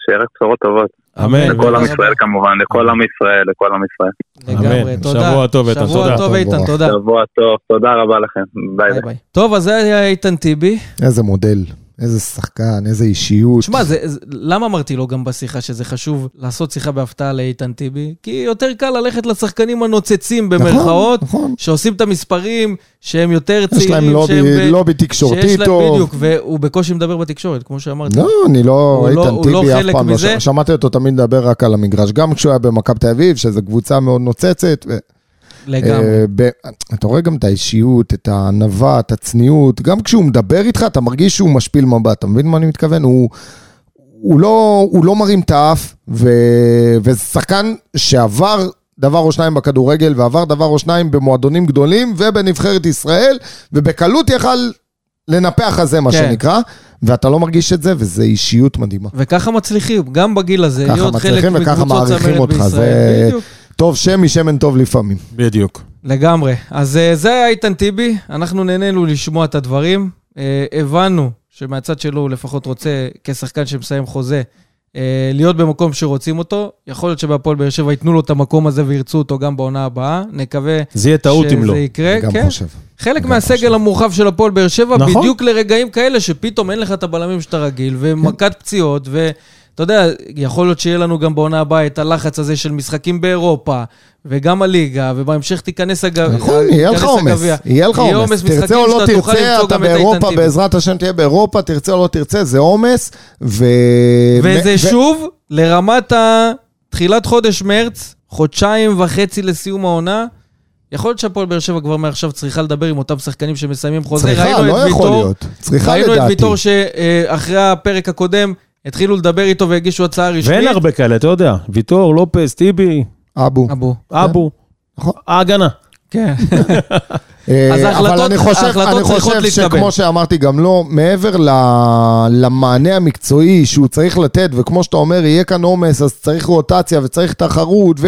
שיהיה רק בשורות טובות. אמן. לכל עם ישראל כמובן, לכל עם ישראל, לכל עם ישראל. לגמרי, אמן. תודה. שבוע טוב, איתן, שבוע תודה. טוב, איתן, תודה. שבוע טוב, תודה רבה לכם. ביי. ביי. טוב, אז זה היה איתן טיבי. איזה מודל, איזה שחקן, איזה אישיות. שמע, זה- זה- למה אמרתי לו גם בשיחה שזה חשוב לעשות שיחה בהפתעה לאיתן טיבי? כי יותר קל ללכת לשחקנים הנוצצים במרכאות, נכון. שעושים את המספרים, שהם יותר יש צעירים, להם לובי, שהם ב- לובי תקשורתי שיש להם- טוב. בדיוק, והוא בקושי מדבר בתקשורת, כמו שאמרתי. לא, אני לא, לא- איתן הוא לא טיבי אף פעם לא מזה. ש- שמעתי אותו תמיד מדבר רק על המגרש, גם כשהוא היה במכבי תל אביב, שזו קבוצה מאוד נוצצת. ו- לגמרי. אה, אתה רואה גם את האישיות, את הענווה, את הצניעות, גם כשהוא מדבר איתך, אתה מרגיש שהוא משפיל מבט, אתה מבין מה אני מתכוון? הוא, הוא, לא, הוא לא מרים את האף, ו... וזה שחקן שעבר דבר או שניים בכדורגל, ועבר דבר או שניים במועדונים גדולים ובנבחרת ישראל, ובקלות יכל לנפח הזה, מה כן. שנקרא, ואתה לא מרגיש את זה, וזו אישיות מדהימה. וככה מצליחים, גם בגיל הזה, ככה להיות חלק מצליחים וככה מקבוצות מעריכים צמרת אותך, בישראל. זה- בדיוק. טוב שם משמן טוב לפעמים. בדיוק. לגמרי. אז אה, זה היה איתן טיבי, אנחנו נהנינו לשמוע את הדברים. אה, הבנו שמהצד שלו הוא לפחות רוצה, כשחקן שמסיים חוזה, אה, להיות במקום שרוצים אותו. יכול להיות שבהפועל באר שבע ייתנו לו את המקום הזה וירצו אותו גם בעונה הבאה. נקווה זה יהיה טעות אם לא. שזה יקרה. גם כן. חושב. חלק גם מהסגל חושב. המורחב של הפועל באר שבע, נכון. בדיוק לרגעים כאלה שפתאום אין לך את הבלמים שאתה רגיל, ומכת פציעות, ואתה יודע, יכול להיות שיהיה לנו גם בעונה הבאה את הלחץ הזה של משחקים באירופה, וגם הליגה, ובהמשך תיכנס הגביע. נכון, יהיה לך עומס, יהיה לך עומס. תרצה או לא תרצה, אתה את באירופה. בעזרת השם תהיה באירופה, תרצה או לא תרצה, זה עומס, ו... וזה שוב לרמת ה... תחילת חודש מרץ, חודשיים וחצי לסיום העונה. יכול להיות שהפועל באר שבע כבר מעכשיו צריכה לדבר עם אותם שחקנים שמסיימים חוזה. צריכה, ראינו לא את יכול ויטור, להיות. צריכה ראינו את לדעתי. ויטור שאחרי הפרק הקודם התחילו לדבר איתו והגישו הצעה רשמית. ואין הרבה כאלה, אתה יודע. ויטור, לופס, טיבי, אבו. אבו. אבו. נכון. ההגנה. כן. [LAUGHS] אה, אז אבל ההחלטות- אני חושב, ההחלטות אני צריכות חושב להתקבל. שכמו שאמרתי גם לא, מעבר ל- למענה המקצועי שהוא צריך לתת, וכמו שאתה אומר, יהיה כאן עומס, אז צריך רוטציה וצריך תחרות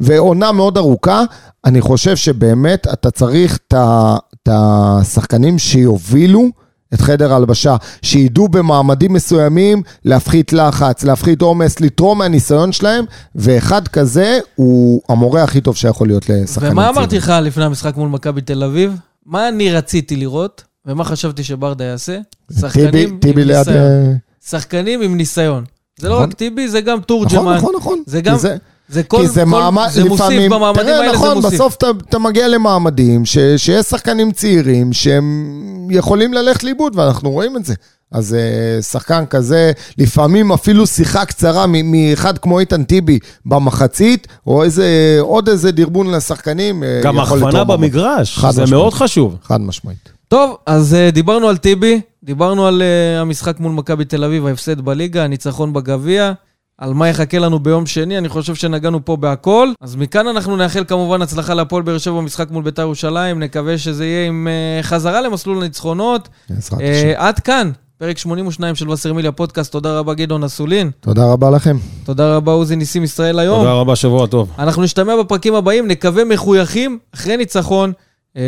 ועונה מאוד ארוכה, אני חושב שבאמת אתה צריך את השחקנים שיובילו. את חדר ההלבשה, שידעו במעמדים מסוימים להפחית לחץ, להפחית עומס, לתרום מהניסיון שלהם, ואחד כזה הוא המורה הכי טוב שיכול להיות לשחקנים ומה צעירים. אמרתי לך לפני המשחק מול מכבי תל אביב? מה אני רציתי לראות, ומה חשבתי שברדה יעשה? טיבי, שחקנים עם טיבי. ניסיון. אה, שחקנים עם ניסיון. זה לא נכון. רק טיבי, זה גם נכון, תורג'מן. נכון, נכון. זה כי גם... זה, זה כל... כי זה כל- מעמד, זה מוסיף לפעמים, במעמדים תראה, האלה, נכון, זה מוסיף. בסוף אתה, אתה מגיע למעמדים ש, שיש שחקנים צעירים שהם יכולים ללכת לאיבוד, ואנחנו רואים את זה. אז אה, שחקן כזה, לפעמים אפילו שיחה קצרה מאחד כמו איתן טיבי במחצית, או איזה, עוד איזה דרבון לשחקנים, אה, גם הכוונה. במגרש, חד זה משמעית. מאוד חשוב. חד משמעית. טוב, אז דיברנו על טיבי, דיברנו על המשחק מול מכבי תל אביב, ההפסד בליגה, הניצחון בגביע, על מה יחכה לנו ביום שני, אני חושב שנגענו פה בהכל. אז מכאן אנחנו נאחל כמובן הצלחה להפועל באר שבע במשחק מול בית"ר ירושלים, נקווה שזה יהיה עם uh, חזרה למסלול הניצחונות. בעזרת Uh, השם. עד כאן, פרק 82 של וסרמיליה פודקאסט. תודה רבה, גדעון אסולין. תודה רבה לכם. תודה רבה, עוזי ניסים ישראל היום. תודה רבה, שבוע טוב. אנחנו נשתמע בפרקים הבאים, נקווה מחויכים, אחרי ניצחון, אה,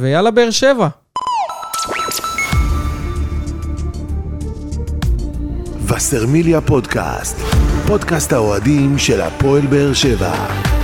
ויאללה, באר שבע. וסרמיליה פודקאסט, פודקאסט האוהדים של הפועל באר שבע.